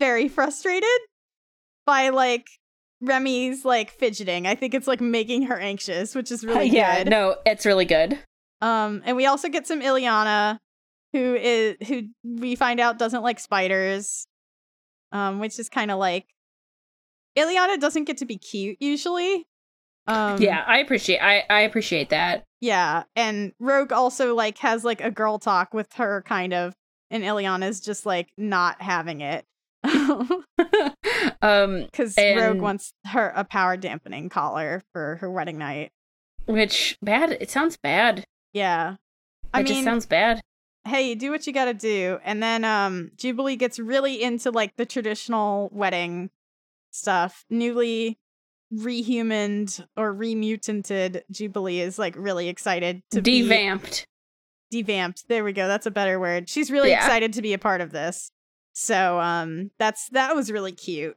B: very frustrated by like Remy's like fidgeting. I think it's like making her anxious, which is (laughs) really
A: yeah,
B: good.
A: no, it's really good.
B: Um, and we also get some Illyana, who is who we find out doesn't like spiders, um, which is kind of like Illyana doesn't get to be cute usually. Um,
A: yeah, I appreciate I I appreciate that.
B: yeah, and Rogue also like has like a girl talk with her kind of, and Illyana's just like not having it. (laughs)
A: um
B: Because Rogue wants her a power dampening collar for her wedding night.
A: which bad it sounds bad.
B: Yeah. I
A: it
B: mean,
A: just sounds bad.
B: hey, do what you gotta do. And then um Jubilee gets really into like the traditional wedding stuff. Newly rehumaned or remutanted Jubilee is like really excited to be
A: Devamped.
B: devamped. There we go. That's a better word. She's really
A: Yeah.
B: excited to be a part of this. So um that's that was really cute.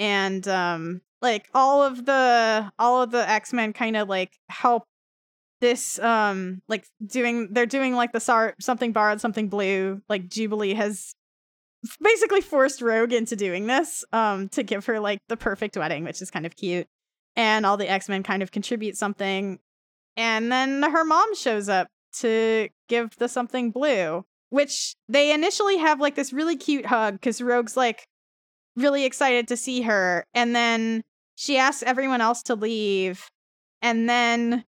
B: And um like all of the all of the X-Men kind of like help this um like doing they're doing like the sar- something borrowed something blue like Jubilee has basically forced Rogue into doing this um to give her like the perfect wedding which is kind of cute. And all the X-Men kind of contribute something. And then her mom shows up to give the something blue which they initially have like this really cute hug cuz Rogue's like really excited to see her and then she asks everyone else to leave and then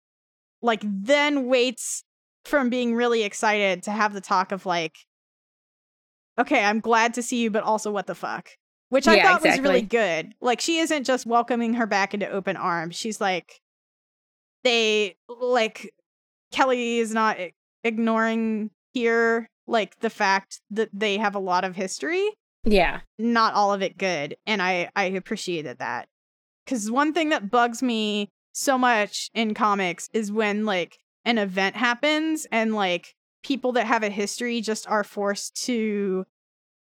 B: like then waits from being really excited to have the talk of like okay i'm glad to see you but also what the fuck which i
A: Yeah,
B: thought was really good. Like she isn't just welcoming her back into open arms. She's like they like kelly is not ignoring here like the fact that they have a lot of history
A: Yeah.
B: not all of it good and i i appreciated that because one thing that bugs me so much in comics is when like an event happens and like people that have a history just are forced to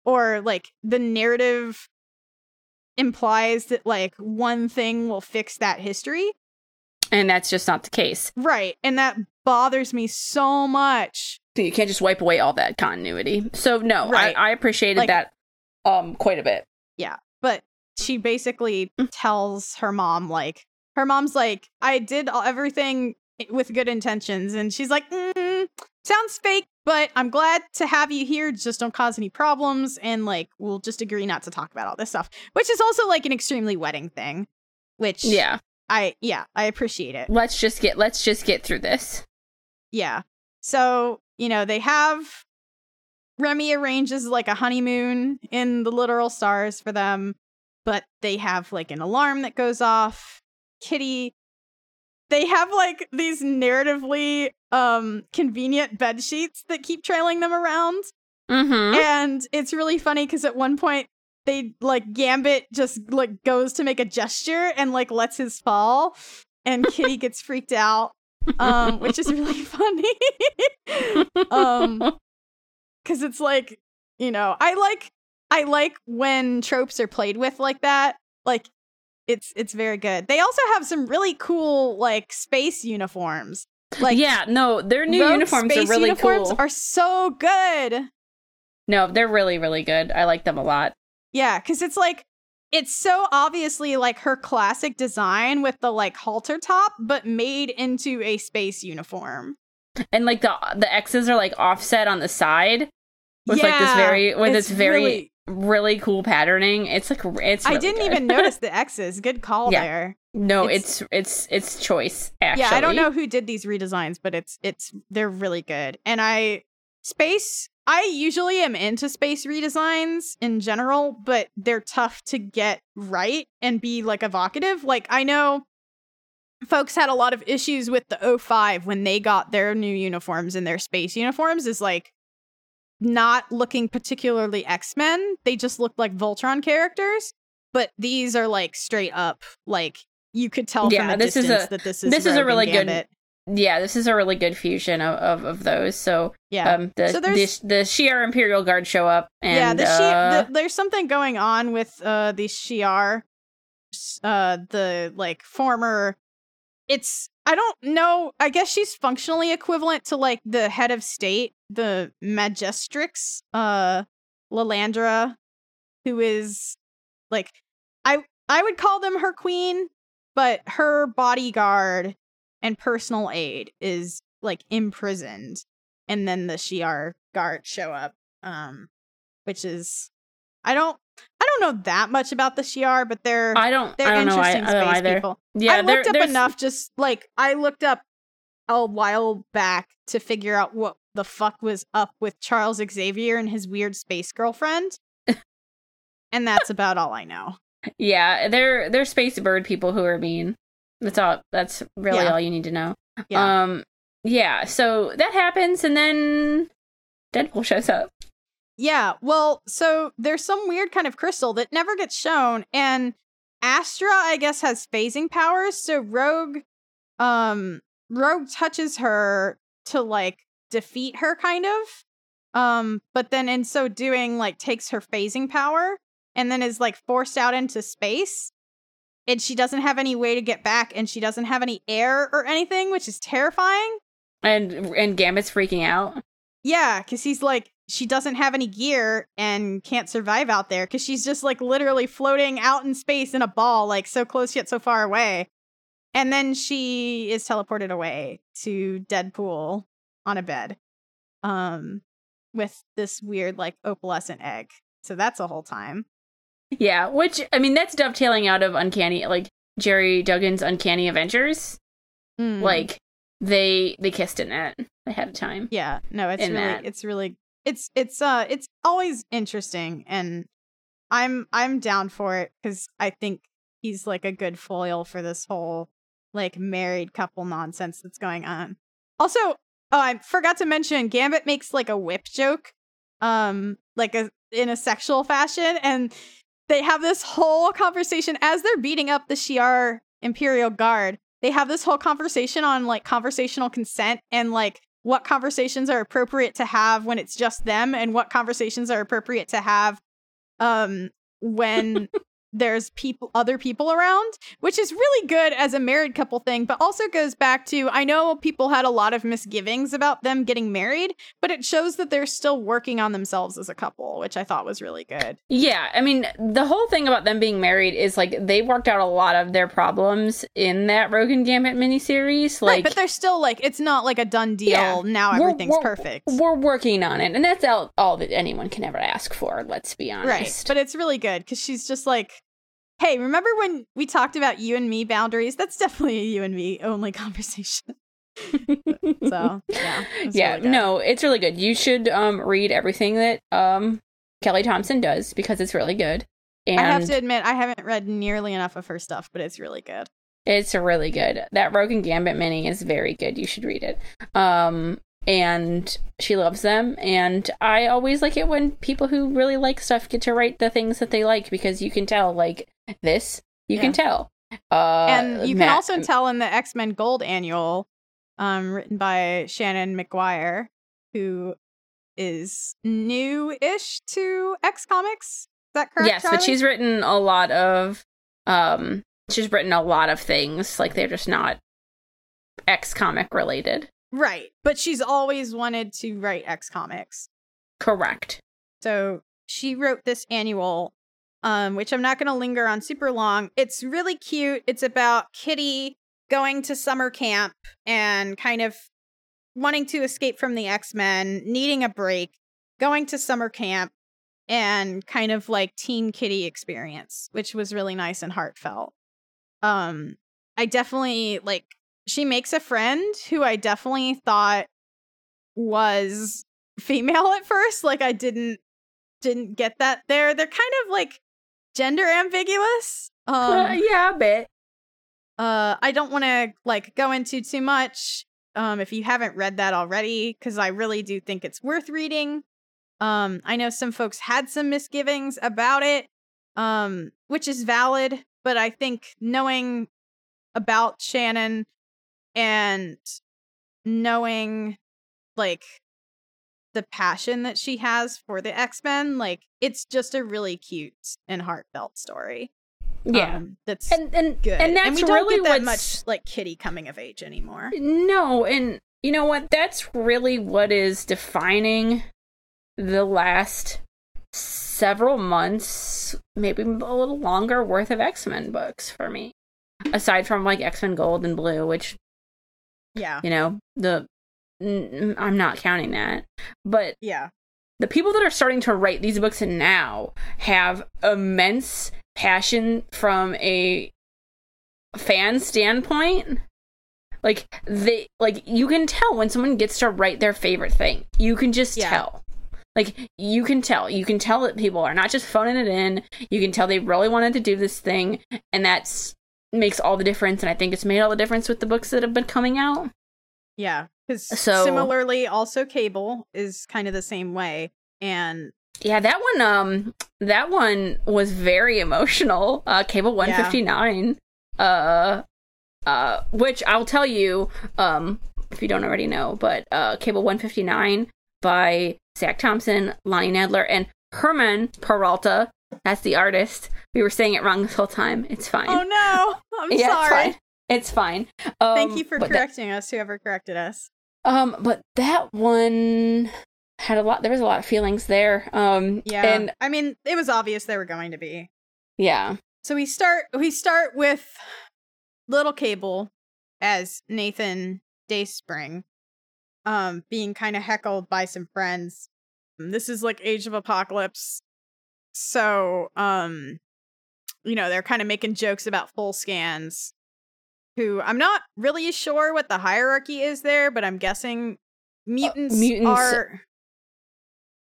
B: or like the narrative implies that like one thing will fix that history
A: And that's just not the case.
B: right and that bothers me so much
A: you can't just wipe away all that continuity. So no,
B: Right.
A: I, I appreciated
B: Like-
A: that um quite a bit. Yeah.
B: But she basically tells her mom like her mom's like i did all- everything with good intentions and she's like mm, sounds fake but i'm glad to have you here just don't cause any problems and like we'll just agree not to talk about all this stuff which is also like an extremely wedding thing which
A: Yeah.
B: i yeah i appreciate it
A: Let's just get let's just get through this.
B: yeah so you know they have remy arranges like a honeymoon in the literal stars for them but they have like an alarm that goes off. Kitty they have like these narratively um convenient bed sheets that keep trailing them around.
A: Mm-hmm.
B: and it's really funny because at one point they like gambit just like goes to make a gesture and like lets his fall and kitty (laughs) gets freaked out um which is really (laughs) funny um because it's like you know i like i like when tropes are played with like that like it's it's very good they also have some really cool like space uniforms like
A: yeah, no, their new uniforms are really
B: uniforms
A: cool.
B: are so good
A: no, they're really, really good. I like them a lot.
B: Yeah, because it's like it's so obviously like her classic design with the like halter top, but made into a space uniform.
A: And like the the X's are like offset on the side with like this very with this very
B: really-
A: really cool patterning. It's like it's.
B: I didn't
A: good.
B: even (laughs) notice the X's. Good call
A: Yeah.
B: there.
A: no,
B: it's-
A: it's it's it's choice. Actually,
B: Yeah, I don't know who did these redesigns, but it's it's they're really good. And I space I usually am into space redesigns in general, but they're tough to get right and be like evocative. Like I know folks had a lot of issues with the O5 when they got their new uniforms and their space uniforms is like not looking particularly X-Men. They just looked like Voltron characters. but these are like straight up like you could tell from
A: Yeah,
B: a
A: this is
B: distance
A: a-
B: that this is
A: this is a really good. Yeah, this is a really good fusion of, of, of those. So
B: yeah
A: um the
B: So
A: the, the Shi'ar Imperial Guard show up and
B: yeah the, Shi-
A: uh,
B: the there's something going on with uh the Shi'ar uh the like former it's I don't know I guess she's functionally equivalent to like the head of state the Majestrix uh Lilandra who is like I I would call them her queen but her bodyguard and personal aid is like imprisoned and then the Shi'ar guard show up um which is I don't I don't know that much about the Shi'ar but they're
A: I don't
B: they're
A: I don't know I, I
B: interesting
A: don't
B: space people.
A: Yeah,
B: I looked up enough just like I looked up a while back to figure out what the fuck was up with Charles Xavier and his weird space girlfriend. (laughs) and that's about all I know.
A: Yeah, they're they're space bird people who are mean. That's all. That's really
B: Yeah.
A: all you need to know.
B: Yeah.
A: Um. Yeah. So that happens, and then Deadpool shows up.
B: Yeah, well, so there's some weird kind of crystal that never gets shown, and Astra, I guess, has phasing powers. So Rogue, um, Rogue touches her to like defeat her, kind of. Um, but then in so doing, like takes her phasing power, and then is like forced out into space. And she doesn't have any way to get back, and she doesn't have any air or anything, which is terrifying.
A: And and Gambit's freaking out.
B: Yeah, because he's like, she doesn't have any gear and can't survive out there because she's just like literally floating out in space in a ball, like so close yet so far away. And then she is teleported away to Deadpool on a bed um, with this weird, like, opalescent egg. So that's a whole time.
A: Yeah, which I mean that's dovetailing out of Uncanny, like Gerry Duggan's Uncanny Avengers.
B: Mm.
A: Like they they kissed in it ahead of time.
B: Yeah, no, it's really
A: that.
B: it's really it's it's uh it's always interesting and I'm I'm down for it cuz I think he's like a good foil for this whole like married couple nonsense that's going on. Also, oh, I forgot to mention Gambit makes like a whip joke um like a in a sexual fashion and they have this whole conversation as they're beating up the Shi'ar Imperial Guard. They have this whole conversation on like conversational consent and like what conversations are appropriate to have when it's just them and what conversations are appropriate to have um when (laughs) there's people other people around which is really good as a married couple thing but also goes back to i know people had a lot of misgivings about them getting married but it shows that they're still working on themselves as a couple which i thought was really good
A: Yeah, I mean, the whole thing about them being married is like they worked out a lot of their problems in that Rogue and Gambit miniseries. Like,
B: right but they're still like it's not like a done deal
A: Yeah.
B: now
A: We're-
B: everything's
A: we're-
B: perfect
A: we're working on it, and that's all, all that anyone can ever ask for. Let's be honest.
B: Right. But it's really good because she's just like, hey, remember when we talked about you and me boundaries? That's definitely a you and me only conversation. (laughs) So, yeah.
A: yeah,
B: really
A: no, it's really good. You should um read everything that um Kelly Thompson does because it's really good. And
B: I have to admit, I haven't read nearly enough of her stuff, but it's really good.
A: it's really good. That Rogue and Gambit mini is very good. You should read it. Um and she loves them and I always like it when people who really like stuff get to write the things that they like because you can tell like this, you can tell. Uh
B: and you can
A: Matt-
B: also tell in the X Men Gold Annual, um, written by Seanan McGuire, who is new-ish to X Comics. Is that correct?
A: yes, but she's written a lot of um she's written a lot of things like they're just not X comic related.
B: Right, but she's always wanted to write X Comics.
A: Correct.
B: So she wrote this annual, um, which I'm not going to linger on super long. It's really cute. It's about Kitty going to summer camp and kind of wanting to escape from the X Men, needing a break, going to summer camp, and kind of like teen Kitty experience, which was really nice and heartfelt. Um, I definitely like. She makes a friend who I definitely thought was female at first. Like I didn't didn't get that there. They're kind of like gender ambiguous. Um
A: Uh, yeah, a bit.
B: uh I don't want to like go into too much um if you haven't read that already cuz I really do think it's worth reading. Um I know some folks had some misgivings about it. um, which is valid. But I think knowing about Seanan and knowing like the passion that she has for the X-Men, like it's just a really cute and heartfelt story.
A: Yeah.
B: Um, that's
A: and and
B: good.
A: and that's
B: we don't
A: really
B: get that much like Kitty coming of age anymore.
A: No, and you know what? That's really what is defining the last several months, maybe a little longer worth of X Men books for me. Aside from like X Men Gold and Blue, which
B: Yeah.
A: you know the n- I'm not counting that, but
B: Yeah.
A: the people that are starting to write these books now have immense passion from a fan standpoint like they like you can tell when someone gets to write their favorite thing you can just
B: Yeah.
A: tell like you can tell you can tell that people are not just phoning it in you can tell they really wanted to do this thing and that's makes all the difference and i think it's made all the difference with the books that have been coming out
B: Yeah. Because
A: So-
B: similarly, also Cable is kind of the same way. And
A: Yeah, that one um that one was very emotional. Uh Cable 159. Uh uh which I'll tell you um if you don't already know, but uh Cable 159 by Zac Thompson, Lonnie Nadler and Herman Peralta. That's the artist. We were saying it wrong this whole time. It's fine.
B: oh no, I'm (laughs)
A: yeah,
B: sorry.
A: It's fine. It's fine. Um,
B: Thank you for
A: but that-
B: correcting us, whoever corrected us.
A: um, but that one had a lot. There was a lot of feelings there. Um,
B: Yeah.
A: and
B: I mean, it was obvious they were going to be.
A: yeah,
B: So we start we start with little Cable as Nathan Dayspring um being kind of heckled by some friends. This is like Age of Apocalypse. So, um you know, they're kind of making jokes about flatscans who I'm not really sure what the hierarchy is there, but I'm guessing mutants,
A: Uh, mutants-
B: are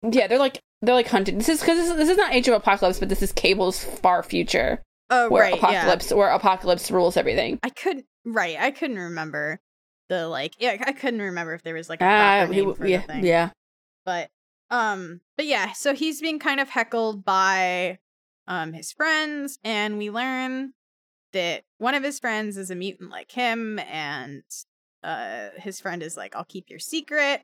A: yeah. They're like they're like hunted. This is because this, is- this is not Age of Apocalypse, but this is Cable's far future,
B: Oh,
A: where
B: right, yeah.
A: Apocalypse where Apocalypse rules everything.
B: I couldn't right. I couldn't remember the like. Yeah, I couldn't remember if there was like a proper
A: he-
B: name for
A: yeah,
B: the thing.
A: yeah.
B: But um, but yeah. So he's being kind of heckled by um his friends, and we learn that one of his friends is a mutant like him, and uh his friend is like, "I'll keep your secret."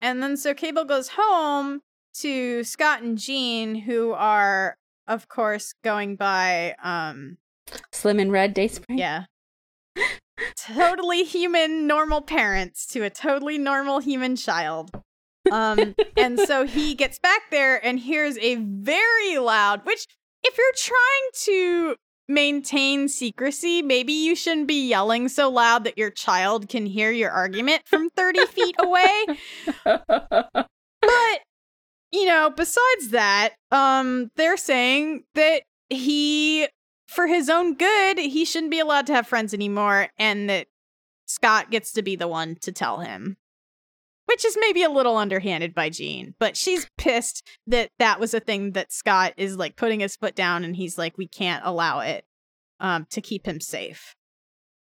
B: And then so Cable goes home to Scott and Jean, who are of course going by um
A: Slim and Red Dayspring.
B: yeah. totally human, normal parents to a totally normal human child. Um, and so he gets back there and hears a very loud, which, if you're trying to maintain secrecy, maybe you shouldn't be yelling so loud that your child can hear your argument from 30 feet away. But you know, besides that, um, they're saying that he, for his own good, he shouldn't be allowed to have friends anymore, and that Scott gets to be the one to tell him. Which is maybe a little underhanded by Jean, but she's pissed that that was a thing that Scott is like putting his foot down, and he's like, we can't allow it, um, to keep him safe.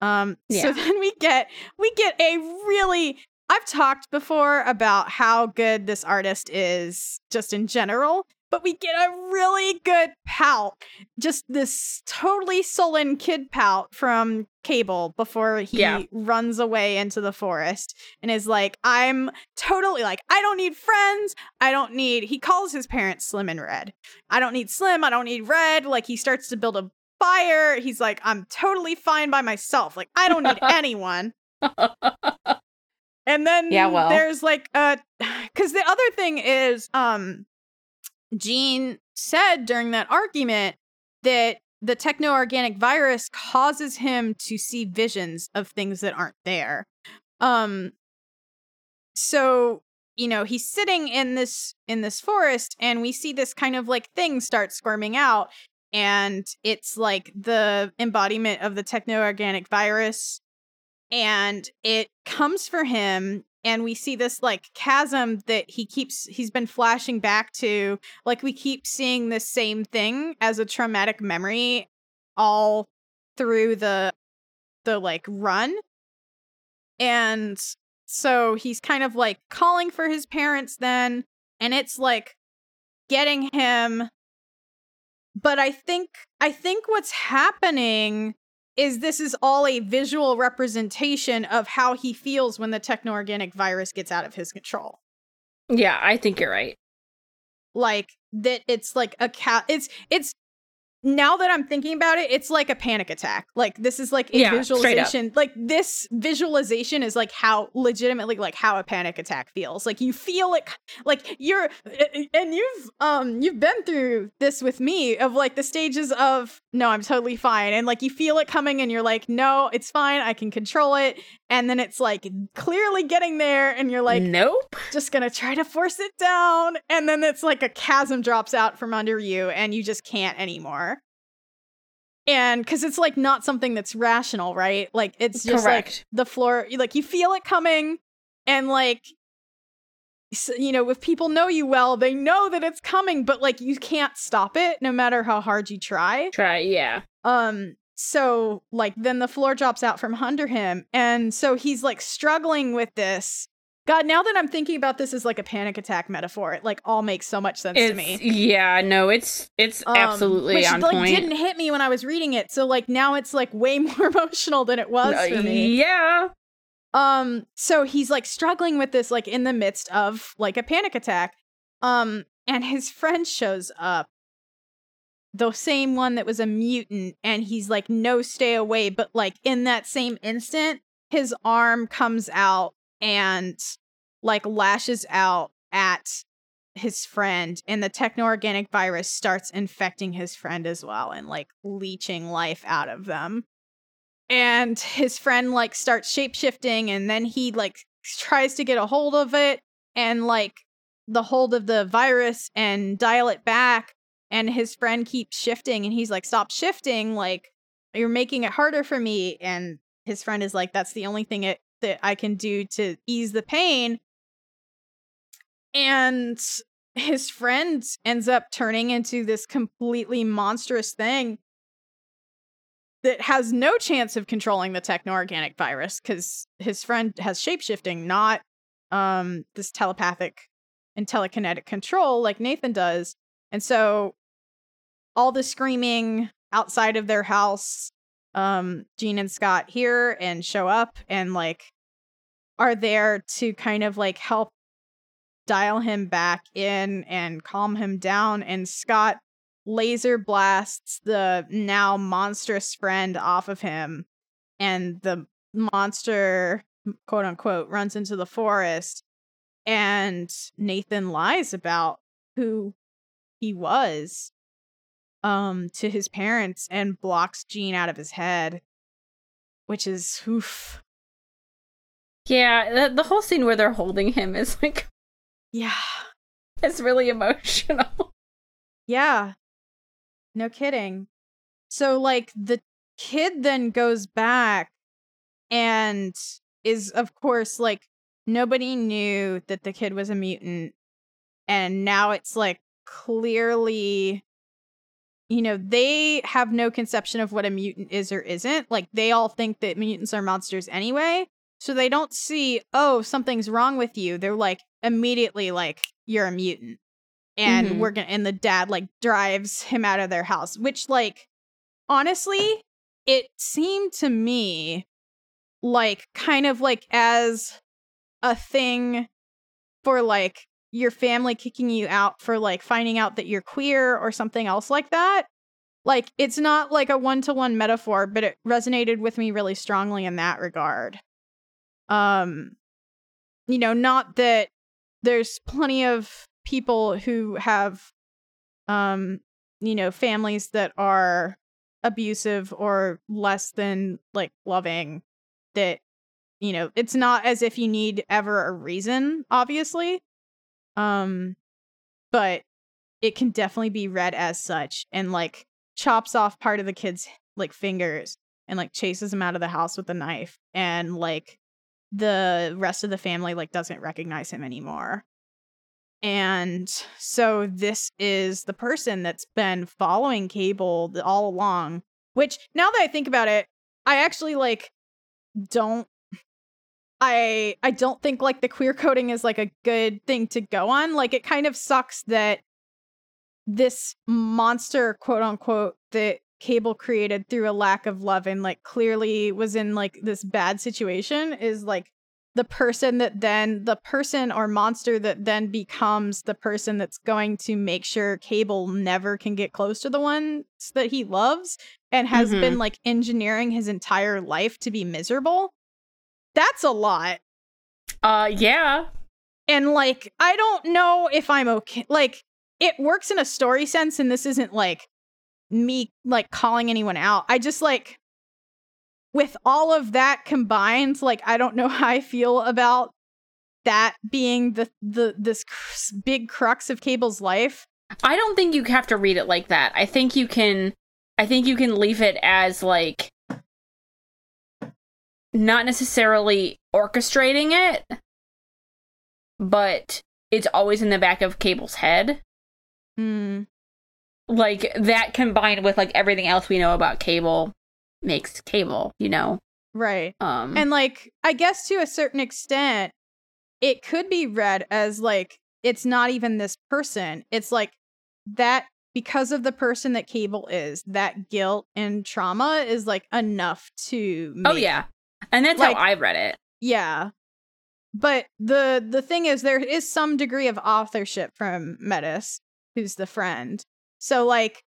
B: Um,
A: Yeah.
B: so then we get we get a really I've talked before about how good this artist is just in general, but we get a really good pout. Just this totally sullen kid pout from Cable before he
A: Yeah.
B: runs away into the forest and is like, I'm totally like, I don't need friends. I don't need, he calls his parents Slim and Red. I don't need Slim. I don't need Red. Like, he starts to build a fire. He's like, I'm totally fine by myself. Like, I don't need (laughs) anyone. And then
A: Yeah, well.
B: there's like uh (sighs) cuz the other thing is um Jean said during that argument that the techno-organic virus causes him to see visions of things that aren't there. Um so you know he's sitting in this in this forest and we see this kind of like thing start squirming out and it's like the embodiment of the techno-organic virus and it comes for him and we see this like chasm that he keeps he's been flashing back to like we keep seeing the same thing as a traumatic memory all through the the like run. And so he's kind of like calling for his parents then and it's like getting him. But I think I think what's happening is this is all a visual representation of how he feels when the techno-organic virus gets out of his control.
A: Yeah, I think you're right.
B: Like that it's like a cat it's it's now that I'm thinking about it, it's like a panic attack. Like this is like a
A: Yeah,
B: visualization. Like this visualization is like how legitimately like how a panic attack feels. Like you feel it like you're and you've um you've been through this with me of like the stages of no, I'm totally fine. And like you feel it coming and you're like, no, it's fine. I can control it. And then it's like clearly getting there and you're like
A: nope.
B: just gonna try to force it down and then it's like a chasm drops out from under you and you just can't anymore and because it's like not something that's rational right? Like it's just like the floor like you feel it coming and like you know if people know you well they know that it's coming but like you can't stop it no matter how hard you try.
A: Try, yeah.
B: um so like then the floor drops out from under him. And so he's like struggling with this god now that i'm thinking about this as like a panic attack metaphor it like all makes so much sense to me
A: yeah, no, it's it's
B: Um,
A: absolutely
B: which,
A: on
B: like
A: point.
B: didn't hit me when i was reading it so like now it's like way (laughs) more emotional than it was
A: Uh,
B: for me
A: yeah.
B: um so he's like struggling with this like in the midst of like a panic attack um and his friend shows up the same one that was a mutant and he's like no stay away but like in that same instant his arm comes out and like lashes out at his friend and the techno-organic virus starts infecting his friend as well and like leeching life out of them. And his friend like starts shapeshifting and then he like tries to get a hold of it and like the hold of the virus and dial it back and his friend keeps shifting and he's like stop shifting like you're making it harder for me and his friend is like that's the only thing it, that i can do to ease the pain and his friend ends up turning into this completely monstrous thing that has no chance of controlling the techno-organic virus because his friend has shapeshifting not um this telepathic and telekinetic control like nathan does. And so all the screaming outside of their house um Jean and Scott here and show up and like are there to kind of like help dial him back in and calm him down and Scott laser blasts the now monstrous friend off of him and the monster quote unquote runs into the forest and Nathan lies about who he was um to his parents and blocks Jean out of his head which is oof.
A: Yeah, the, the whole scene where they're holding him is like
B: yeah. (laughs)
A: it's really emotional. (laughs)
B: yeah. No kidding. So like the kid then goes back and is of course like nobody knew that the kid was a mutant and now it's like clearly you know they have no conception of what a mutant is or isn't. Like they all think that mutants are monsters anyway. So they don't see oh something's wrong with you. They're like immediately like you're a mutant. And
A: Mhm.
B: we're gonna and the dad like drives him out of their house which like honestly it seemed to me like kind of like as a thing for like your family kicking you out for like finding out that you're queer or something else like that. Like it's not like a one-to-one metaphor, but it resonated with me really strongly in that regard. Um you know, not that there's plenty of people who have um you know, families that are abusive or less than like loving that you know it's not as if you need ever a reason obviously um but it can definitely be read as such and like chops off part of the kid's like fingers and like chases him out of the house with a knife and like the rest of the family like doesn't recognize him anymore. And so this is the person that's been following cable all along which now that i think about it i actually like don't I I don't think like the queer coding is like a good thing to go on. Like it kind of sucks that this monster, quote unquote, that Cable created through a lack of love and like clearly was in like this bad situation is like the person that then the person or monster that then becomes the person that's going to make sure Cable never can get close to the ones that he loves and has
A: Mhm.
B: been like engineering his entire life to be miserable. That's a lot.
A: Uh, yeah.
B: And like, I don't know if I'm okay. Like, it works in a story sense, and this isn't like me like calling anyone out. I just like, with all of that combined, like, I don't know (laughs) how I feel about that being the the this cr- big crux of Cable's life.
A: I don't think you have to read it like that. I think you can I think you can leave it as like not necessarily orchestrating it, but it's always in the back of Cable's head.
B: Hmm.
A: Like that combined with like everything else we know about Cable makes Cable, you know.
B: Right.
A: Um
B: And like, I guess to a certain extent, it could be read as like it's not even this person. It's like that because of the person that Cable is, that guilt and trauma is like enough to
A: Oh yeah. And that's
B: Like-
A: how I read it.
B: Yeah. But the the thing is there is some degree of authorship from Metis, who's the friend. So like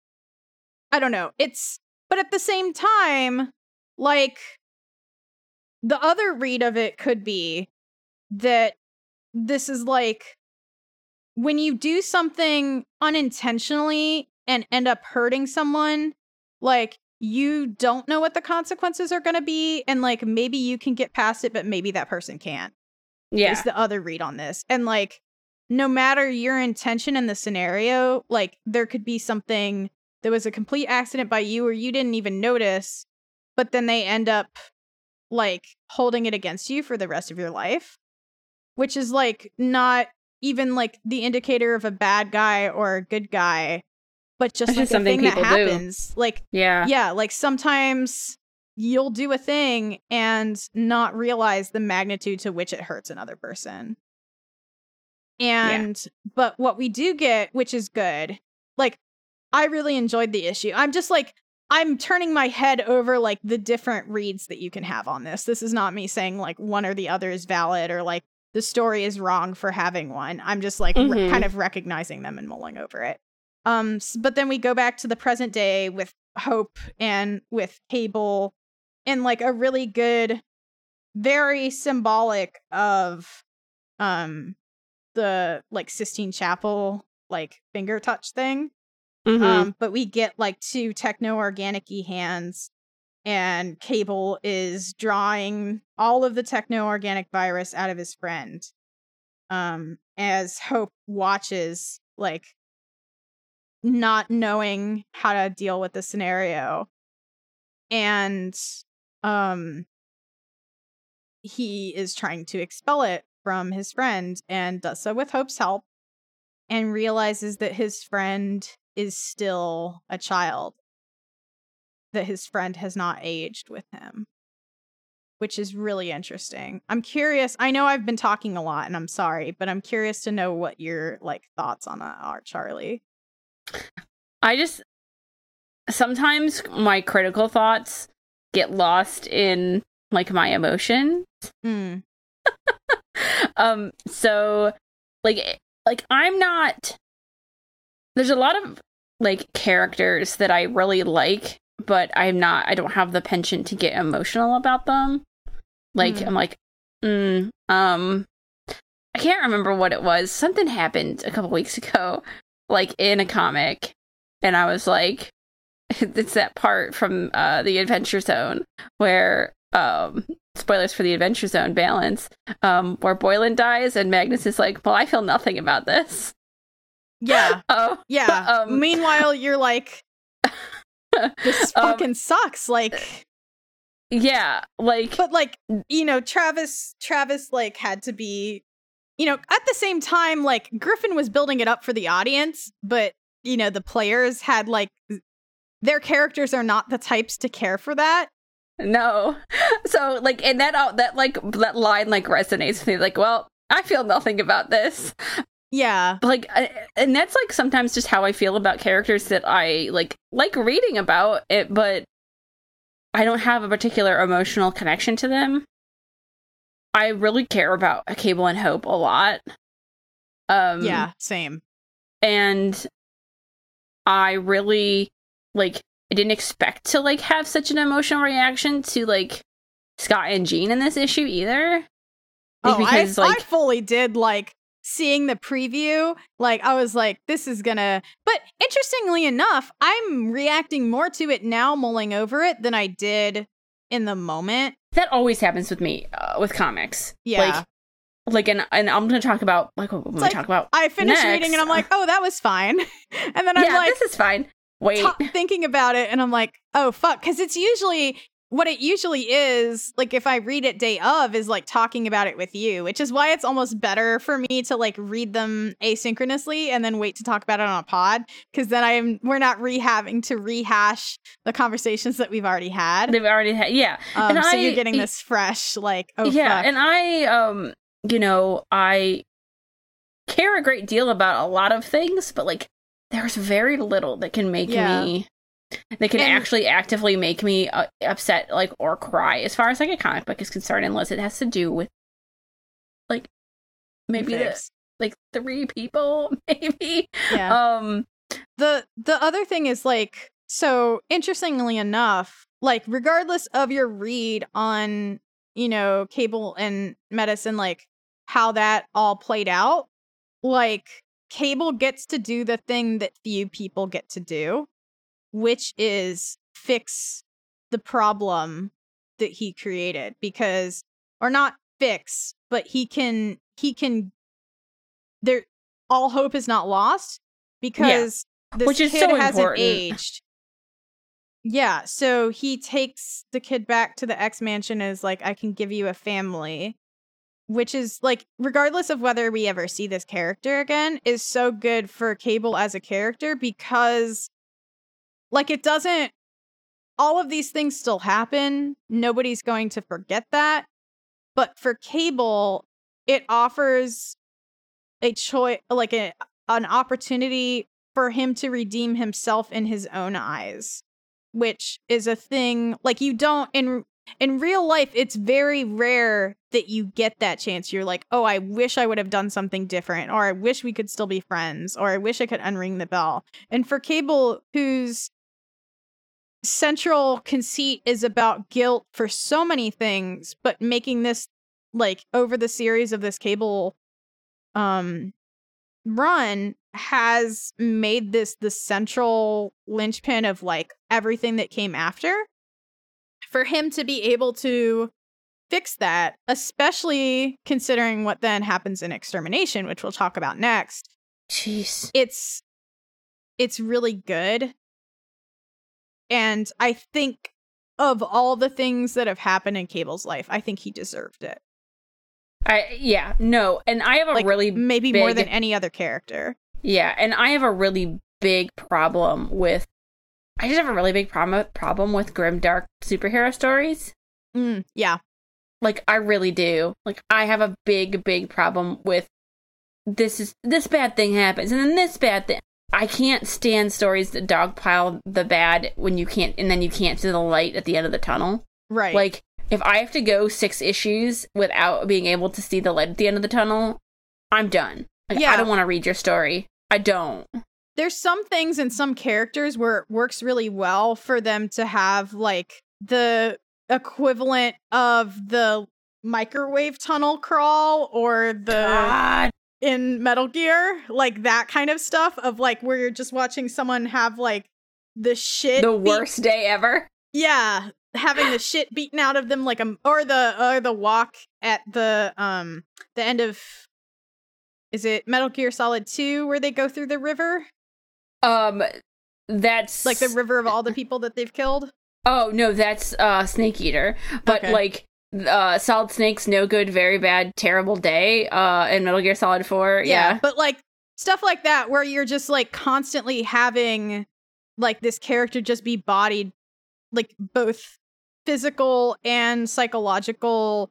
B: I don't know. It's but at the same time, like the other read of it could be that this is like when you do something unintentionally and end up hurting someone, like you don't know what the consequences are going to be and like maybe you can get past it but maybe that person can't
A: Yeah.
B: is the other read on this and like no matter your intention in the scenario like there could be something that was a complete accident by you or you didn't even notice but then they end up like holding it against you for the rest of your life which is like not even like the indicator of a bad guy or a good guy but just
A: That's
B: like
A: just something
B: thing that
A: people do.
B: happens like
A: yeah.
B: yeah, like sometimes you'll do a thing and not realize the magnitude to which it hurts another person. And but what we do get, which is good, like I really enjoyed the issue. I'm just like I'm turning my head over like the different reads that you can have on this. This is not me saying like one or the other is valid or like the story is wrong for having one. I'm just like re-
A: Mhm.
B: kind of recognizing them and mulling over it. Um, but then we go back to the present day with Hope and with Cable, and like a really good, very symbolic of, um, the like Sistine Chapel like finger touch thing.
A: Mhm.
B: Um, but we get like two techno organic hands, and Cable is drawing all of the techno organic virus out of his friend. Um, as Hope watches, like not knowing how to deal with the scenario. And um he is trying to expel it from his friend and does so with Hope's help and realizes that his friend is still a child. That his friend has not aged with him. Which is really interesting. I'm curious i know i've been talking a lot and i'm sorry but i'm curious to know what your like thoughts on that are charlie
A: I just sometimes my critical thoughts get lost in like my emotion.
B: mm. (laughs)
A: um so like like I'm not there's a lot of like characters that I really like, but I'm not I don't have the penchant to get emotional about them. Like
B: Hmm.
A: I'm like mm, um I can't remember what it was. Something happened a couple weeks ago like in a comic and I was like (laughs) it's that part from uh the Adventure Zone where um spoilers for the Adventure Zone balance um where Boyland dies and Magnus is like, "Well, I feel nothing about this."
B: yeah (laughs)
A: Oh,
B: yeah
A: Um,
B: meanwhile you're like (laughs) this
A: Um,
B: fucking sucks like
A: yeah, like
B: but like you know travis travis like had to be you know at the same time like griffin was building it up for the audience but you know the players had like their characters are not the types to care for that
A: no. (laughs) So like and that uh, that like that line like resonates with me like, "Well, I feel nothing about this."
B: Yeah.
A: Like I, and that's like sometimes just how I feel about characters that I like like reading about it, but I don't have a particular emotional connection to them. I really care about Cable and Hope a lot. Um
B: yeah, same.
A: and I really like I didn't expect to like have such an emotional reaction to like Scott and Jean in this issue either.
B: Oh,
A: because
B: I,
A: like
B: I fully did like seeing the preview. Like I was like, this is gonna. But interestingly enough, I'm reacting more to it now, mulling over it, than I did in the moment.
A: that always happens with me uh, with comics.
B: Yeah.
A: Like like and and I'm going to talk about like when we
B: like,
A: talk about
B: I finished
A: Next,
B: reading and I'm like, oh, that was fine. (laughs) and then I'm
A: yeah,
B: like
A: this is fine. Wait.
B: ta- thinking about it, and I'm like, oh fuck, because it's usually what it usually is. Like if I read it day of, is like talking about it with you, which is why it's almost better for me to like read them asynchronously and then wait to talk about it on a pod, because then I'm we're not re having to rehash the conversations that we've already had.
A: They've already had yeah.
B: Um,
A: and
B: so
A: I-
B: you're getting this fresh, like, oh
A: yeah,
B: fuck.
A: and I um you know, I care a great deal about a lot of things, but like there's very little that can make
B: Yeah.
A: me that can
B: And-
A: actually actively make me uh, upset like or cry as far as like a comic book is concerned unless it has to do with like maybe the, like three people (laughs) maybe.
B: Yeah.
A: um
B: the the other thing is like so interestingly enough like regardless of your read on you know cable and medicine like how that all played out like cable gets to do the thing that few people get to do which is fix the problem that he created because or not fix but he can he can there all hope is not lost because this
A: Which is
B: kid
A: so
B: hasn't
A: important.
B: aged yeah so he takes the kid back to the x mansion as like i can give you a family which is like regardless of whether we ever see this character again is so good for cable as a character because like it doesn't all of these things still happen nobody's going to forget that but for cable it offers a choice like a an opportunity for him to redeem himself in his own eyes which is a thing like you don't in in real life it's very rare that you get that chance. You're like oh i wish i would have done something different or i wish we could still be friends or i wish i could unring the bell. And for cable whose central conceit is about guilt for so many things but making this like over the series of this cable um run has made this the central linchpin of like everything that came after. For him to be able to fix that especially considering what then happens in extermination which we'll talk about next
A: jeez.
B: it's it's really good and i think of all the things that have happened in cable's life i think he deserved it
A: i yeah no and i have a
B: like
A: really
B: maybe more than any other character
A: Yeah, and I have a really big problem with. I just have a really big problem problem with grim dark superhero stories.
B: Mm, yeah
A: Like I really do. Like I have a big big problem with this is this bad thing happens and then this bad thing. I can't stand stories that dogpile the bad when you can't and then you can't see the light at the end of the tunnel.
B: right
A: Like if I have to go 6 issues without being able to see the light at the end of the tunnel, I'm done. Like
B: Yeah.
A: I don't want to read your story. I don't.
B: there's some things in some characters where it works really well for them to have like the equivalent of the microwave tunnel crawl or the
A: God.
B: In Metal Gear, like that kind of stuff of like where you're just watching someone have like the shit
A: the
B: beat-
A: worst day ever.
B: yeah, having the shit beaten out of them like a or the or the walk at the um the end of is it Metal Gear Solid 2 where they go through the river?
A: Um, that's
B: Like the river of all the people that they've killed?
A: Oh no, that's uh Snake Eater. But
B: Okay.
A: like uh Solid Snake's no good, very bad, terrible day. Uh, in Metal Gear Solid Four. Yeah.
B: But like stuff like that where you're just like constantly having like this character just be bodied like both physical and psychological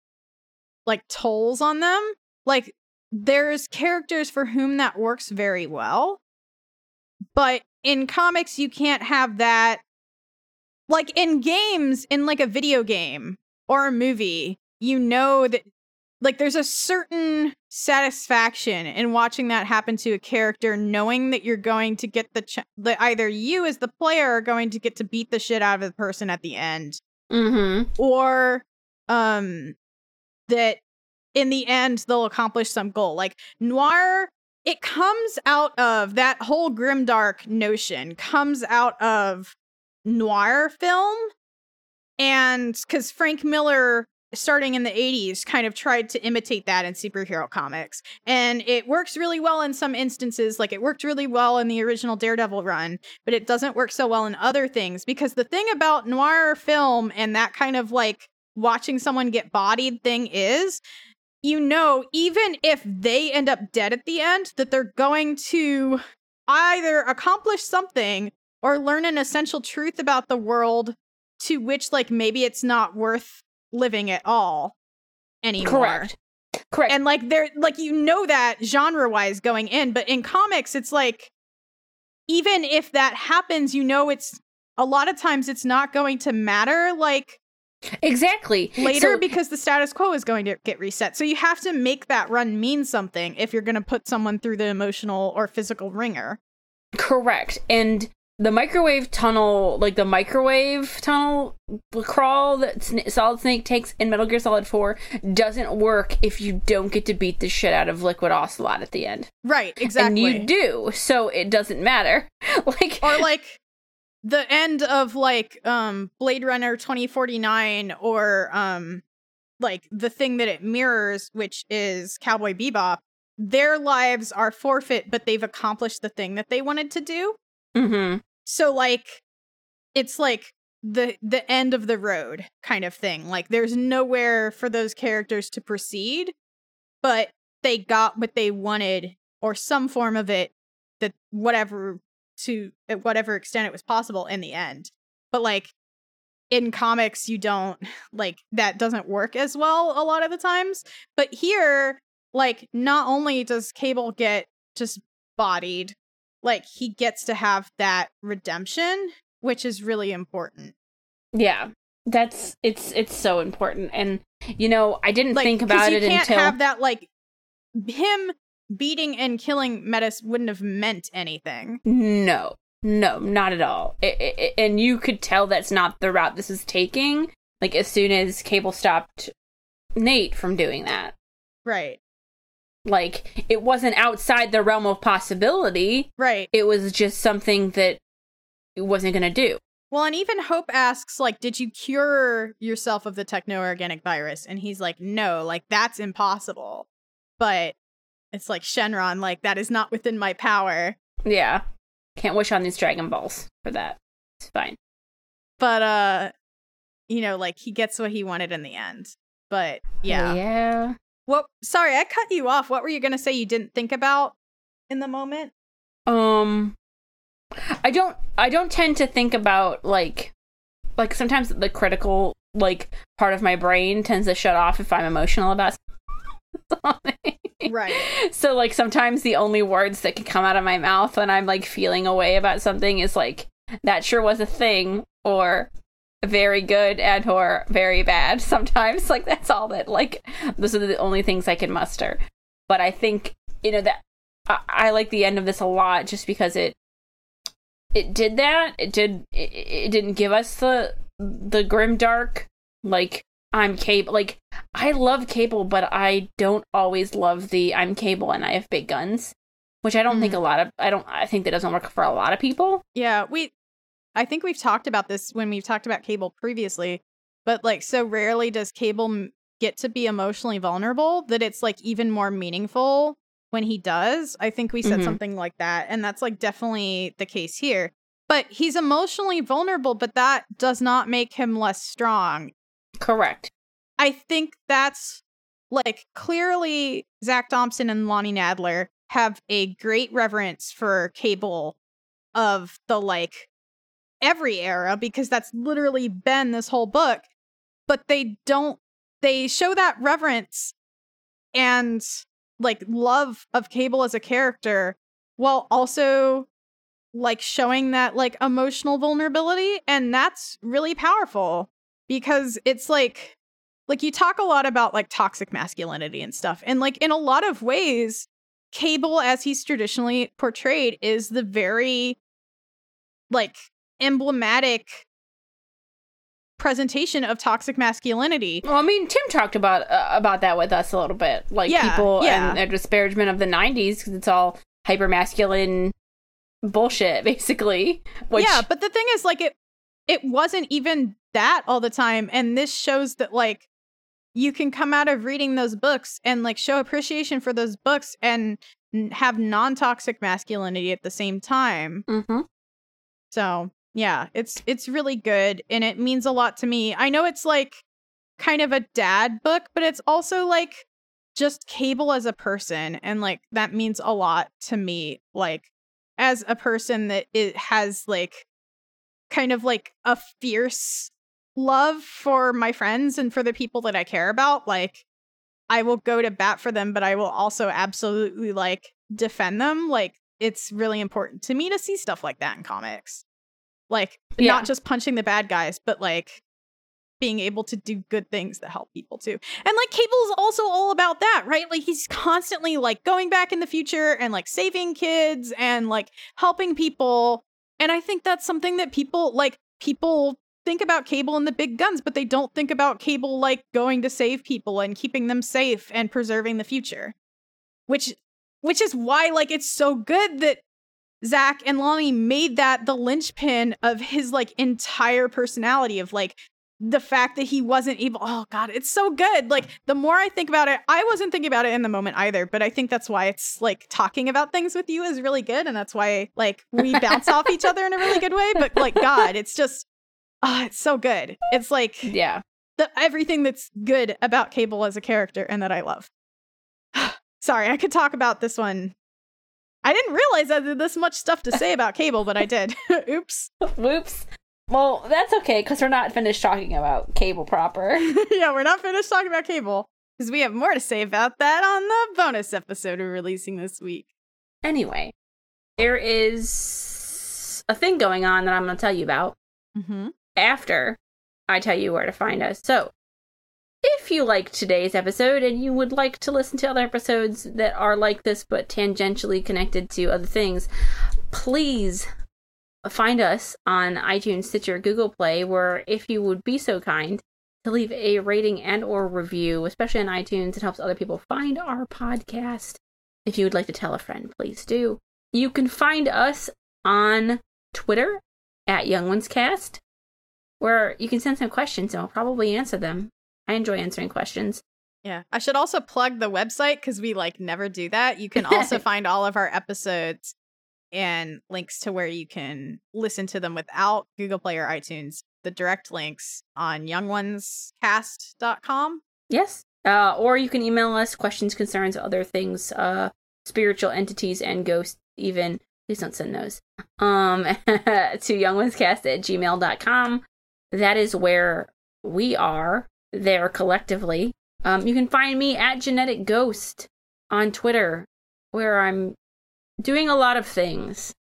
B: like tolls on them. Like there's characters for whom that works very well. But in comics, you can't have that. Like in games, in like a video game or a movie, you know that like there's a certain satisfaction in watching that happen to a character knowing that you're going to get the ch- that either you as the player are going to get to beat the shit out of the person at the end
A: Mm-hmm.
B: or um that in the end they'll accomplish some goal like noir it comes out of that whole grimdark notion comes out of noir film and because frank miller starting in the 80s kind of tried to imitate that in superhero comics. And it works really well in some instances like it worked really well in the original daredevil run but it doesn't work so well in other things. Because the thing about noir film and that kind of like watching someone get bodied thing is you know even if they end up dead at the end that they're going to either accomplish something or learn an essential truth about the world to which like maybe it's not worth living at all anymore
A: Correct. Correct.
B: and like they're like you know that genre wise going in but in comics it's like even if that happens you know it's a lot of times it's not going to matter like
A: exactly.
B: later
A: So-
B: because the status quo is going to get reset so you have to make that run mean something if you're going to put someone through the emotional or physical ringer
A: Correct. And the microwave tunnel, like the microwave tunnel crawl that Sn- Solid Snake takes in Metal Gear Solid 4, doesn't work if you don't get to beat the shit out of Liquid Ocelot at the end.
B: right exactly
A: And you do, so it doesn't matter. (laughs) like,
B: or like the end of like um Blade Runner 2049 or um like the thing that it mirrors which is Cowboy Bebop their lives are forfeit but they've accomplished the thing that they wanted to do
A: hmm
B: so like it's like the the end of the road kind of thing like there's nowhere for those characters to proceed but they got what they wanted or some form of it that whatever to at whatever extent it was possible in the end. But like in comics you don't (sighs) like that doesn't work as well a lot of the times. But here like not only does cable get just bodied like he gets to have that redemption which is really important
A: yeah. That's it's it's so important, and you know I didn't
B: like
A: think about
B: you
A: it
B: can't
A: until
B: have that like him beating and killing metis wouldn't have meant anything
A: No, no, not at all. I I and you could tell that's not the route this is taking. Like as soon as Cable stopped Nate from doing that,
B: right
A: like it wasn't outside the realm of possibility.
B: right
A: It was just something that it wasn't going to do.
B: Well, and even Hope asks, like, did you cure yourself of the techno-organic virus? And he's like, no, like, that's impossible. But it's like, Shenron, like, that is not within my power.
A: Yeah, can't wish on these Dragon Balls for that. It's fine.
B: But, uh, you know, like, he gets what he wanted in the end. But, yeah.
A: yeah.
B: What, sorry, I cut you off. What were you going to say you didn't think about in the moment?
A: Um, I don't. I don't tend to think about like, like sometimes the critical like part of my brain tends to shut off if I'm emotional about something.
B: Right. (laughs)
A: So like sometimes the only words that can come out of my mouth when I'm like feeling away about something is like that sure was a thing or very good and or very bad. (laughs) Sometimes like that's all that like those are the only things I can muster. But I think you know that I, I like the end of this a lot just because it it did that. It did it, it didn't give us the the grim dark like I'm cable like I love cable but I don't always love the I'm cable and I have big guns which I don't think mm. a lot of I don't I think that doesn't work for a lot of people.
B: Yeah, we I think we've talked about this when we've talked about cable previously, but like so rarely does cable m- get to be emotionally vulnerable that it's like even more meaningful when he does. I think we said
A: Mhm.
B: something like that and that's like definitely the case here. But he's emotionally vulnerable, but that does not make him less strong.
A: Correct.
B: I think that's like clearly Zac Thompson and Lonnie Nadler have a great reverence for cable of the like every era because that's literally been this whole book. But they don't they show that reverence and like love of Cable as a character while also like showing that like emotional vulnerability and that's really powerful because it's like like you talk a lot about like toxic masculinity and stuff and like in a lot of ways Cable as he's traditionally portrayed is the very like emblematic presentation of toxic masculinity.
A: Well, I mean, Tim talked about uh, about that with us a little bit, like
B: Yeah,
A: people
B: yeah.
A: and their disparagement of the '90s because it's all hyper masculine bullshit, (laughs) basically. Which,
B: yeah, but the thing is like it it wasn't even that all the time and this shows that like you can come out of reading those books and like show appreciation for those books and have non-toxic masculinity at the same time.
A: hmm
B: So, yeah, it's it's really good and it means a lot to me. I know it's like kind of a dad book, but it's also like just Cable as a person and like that means a lot to me like as a person that it has like kind of like a fierce love for my friends and for the people that I care about like I will go to bat for them but I will also absolutely like defend them like it's really important to me to see stuff like that in comics like
A: Yeah.
B: not just punching the bad guys but like being able to do good things that help people too. And like Cable's also all about that, right? Like he's constantly like going back in the future and like saving kids and like helping people. And I think that's something that people like people think about Cable and the big guns, but they don't think about Cable like going to save people and keeping them safe and preserving the future. Which which is why like it's so good that Zac and Lonnie made that the linchpin of his like entire personality of like the fact that he wasn't able oh god it's so good. Like the more i think about it i wasn't thinking about it in the moment either but i think that's why it's like talking about things with you is really good and that's why like (laughs) we bounce off each other in a really good way but like god it's just oh it's so good. It's like
A: yeah.
B: the everything that's good about cable as a character and that i love. (sighs) Sorry i could talk about this one i didn't realize i had this much stuff to say about cable but i did (laughs) oops
A: Whoops. Well, that's okay because we're not finished talking about cable proper. (laughs)
B: yeah, we're not finished talking about cable because we have more to say about that on the bonus episode we're releasing this week.
A: Anyway, there is a thing going on that I'm going to tell you about
B: Mm-hmm.
A: after I tell you where to find us. So, if you liked today's episode and you would like to listen to other episodes that are like this but tangentially connected to other things, please find us on iTunes, Stitcher, Google Play, where if you would be so kind to leave a rating and or review, especially on iTunes, it helps other people find our podcast. If you would like to tell a friend, please do. You can find us on Twitter at Young Ones Cast, where you can send some questions and we'll probably answer them. I enjoy answering questions.
B: Yeah, I should also plug the website because we like never do that. You can also (laughs) find all of our episodes and links to where you can listen to them without Google Play or iTunes. The direct links on youngonescast.com.
A: Yes. Uh, or you can email us questions, concerns, other things, uh, spiritual entities and ghosts, even. Please don't send those. Um, (laughs) to youngonescast at gmail.com. That is where we are there collectively. Um, you can find me at Genetic Ghost on Twitter, where I'm doing a lot of things.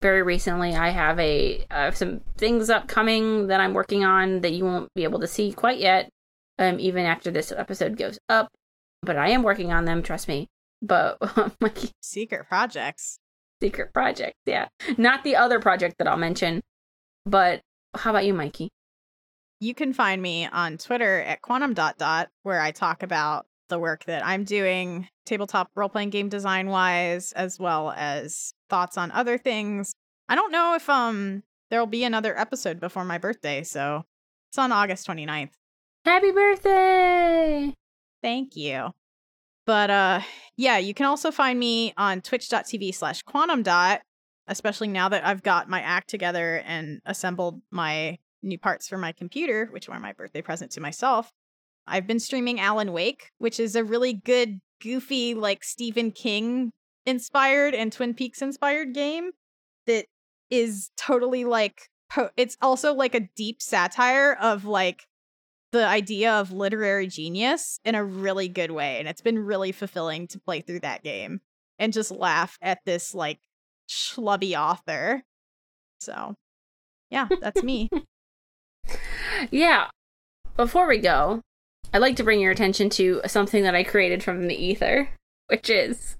A: Very recently, I have a uh, some things upcoming that I'm working on that you won't be able to see quite yet um, even after this episode goes up. But I am working on them, trust me. But (laughs) my
B: Secret projects.
A: secret projects, yeah. Not the other project that I'll mention. But how about you, Mikey?
B: You can find me on Twitter at quantum dot dot, where I talk about the work that I'm doing, tabletop role playing game design wise, as well as thoughts on other things. I don't know if um there'll be another episode before my birthday, so it's on August 29th.
A: Happy birthday!
B: Thank you. But uh yeah, you can also find me on twitch.tv slash quantum dot, especially now that I've got my act together and assembled my new parts for my computer, which were my birthday present to myself. I've been streaming Alan Wake, which is a really good, goofy, like Stephen King inspired and Twin Peaks inspired game that is totally like po- it's also like a deep satire of like the idea of literary genius in a really good way. And it's been really fulfilling to play through that game and just laugh at this like schlubby author. So, yeah, that's me. (laughs)
A: Yeah. Before we go, I'd like to bring your attention to something that I created from the ether, which is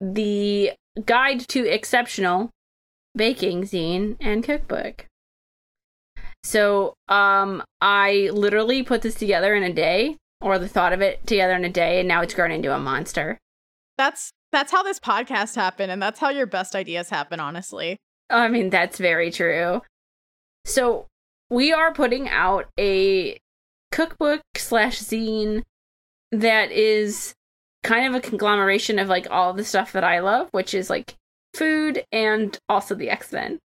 A: the Guide to Exceptional Baking Zine and Cookbook. So, um, I literally put this together in a day, or the thought of it together in a day, and now it's grown into a monster.
B: that's that's how this podcast happened, and that's how your best ideas happen, honestly.
A: I mean, that's very true. So, we are putting out a cookbook slash zine that is kind of a conglomeration of like all the stuff that I love, which is like food and also the X Men.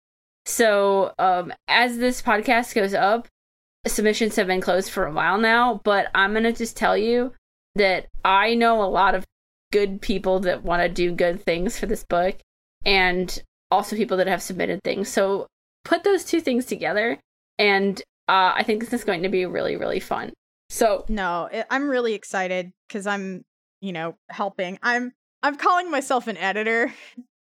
A: So, um, as this podcast goes up, submissions have been closed for a while now, but I'm gonna just tell you that I know a lot of good people that want to do good things for this book, and also people that have submitted things. So, put those two things together, and uh, I think this is going to be really, really fun. So,
B: No, I'm really excited because I'm, you know, helping. I'm I'm calling myself an editor.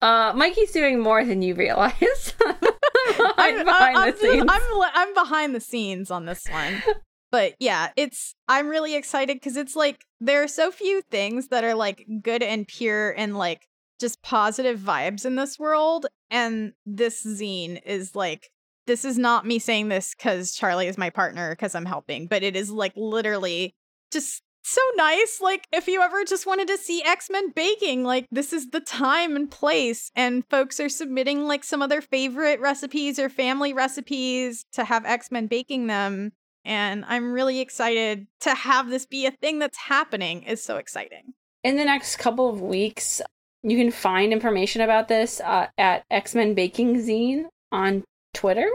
A: uh, Mikey's doing more than you realize. (laughs) (laughs)
B: I'm,
A: behind
B: I'm,
A: the scenes.
B: I'm, I'm behind the scenes on this one. But yeah, it's I'm really excited because it's like there are so few things that are like good and pure and like just positive vibes in this world. And this zine is like this is not me saying this because Charlie is my partner because I'm helping, but it is like literally just so nice. Like, if you ever just wanted to see X Men baking, like, this is the time and place. And folks are submitting like some of their favorite recipes or family recipes to have X Men baking them. And I'm really excited to have this be a thing that's happening. is so exciting.
A: in the next couple of weeks, you can find information about this uh, at X Men Baking Zine on Twitter.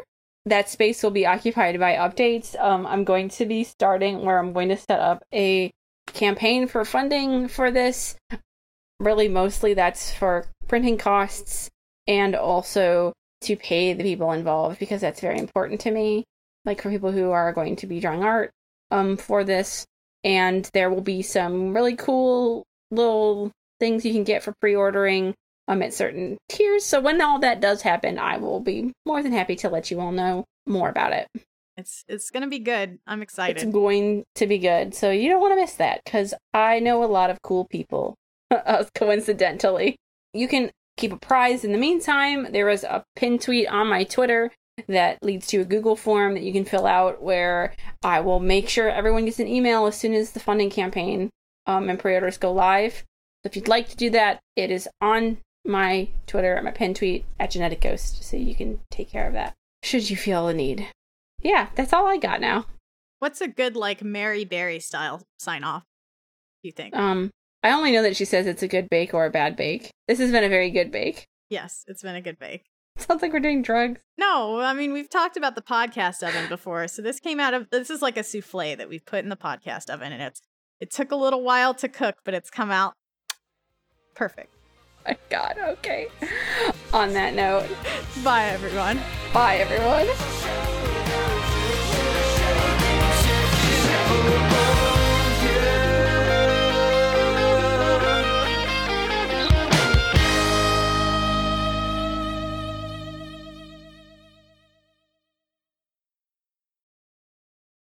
A: That space will be occupied by updates. Um, I'm going to be starting where I'm going to set up a campaign for funding for this. Really, mostly that's for printing costs and also to pay the people involved because that's very important to me. Like for people who are going to be drawing art um, for this. And there will be some really cool little things you can get for pre-ordering um at certain tiers. So when all that does happen, I will be more than happy to let you all know more about it.
B: It's it's gonna be good. I'm excited.
A: It's going to be good. So you don't want to miss that because I know a lot of cool people. (laughs) uh, coincidentally, you can keep apprised. In the meantime, there was a pin tweet on my Twitter that leads to a Google form that you can fill out where I will make sure everyone gets an email as soon as the funding campaign um, and pre-orders go live. So if you'd like to do that, it is on my Twitter at my pin tweet at Genetic Ghost, so you can take care of that should you feel the need. Yeah, that's all I got now.
B: What's a good like Mary Berry style sign off? You think?
A: Um, I only know that she says it's a good bake or a bad bake. This has been a very good bake.
B: yes, it's been a good bake.
A: Sounds like we're doing drugs.
B: No, I mean we've talked about the podcast oven before, so this came out of this is like a souffle that we've put in the podcast oven, and it's it took a little while to cook, but it's come out perfect.
A: My God. Okay. On that note,
B: Bye, everyone.
A: bye everyone.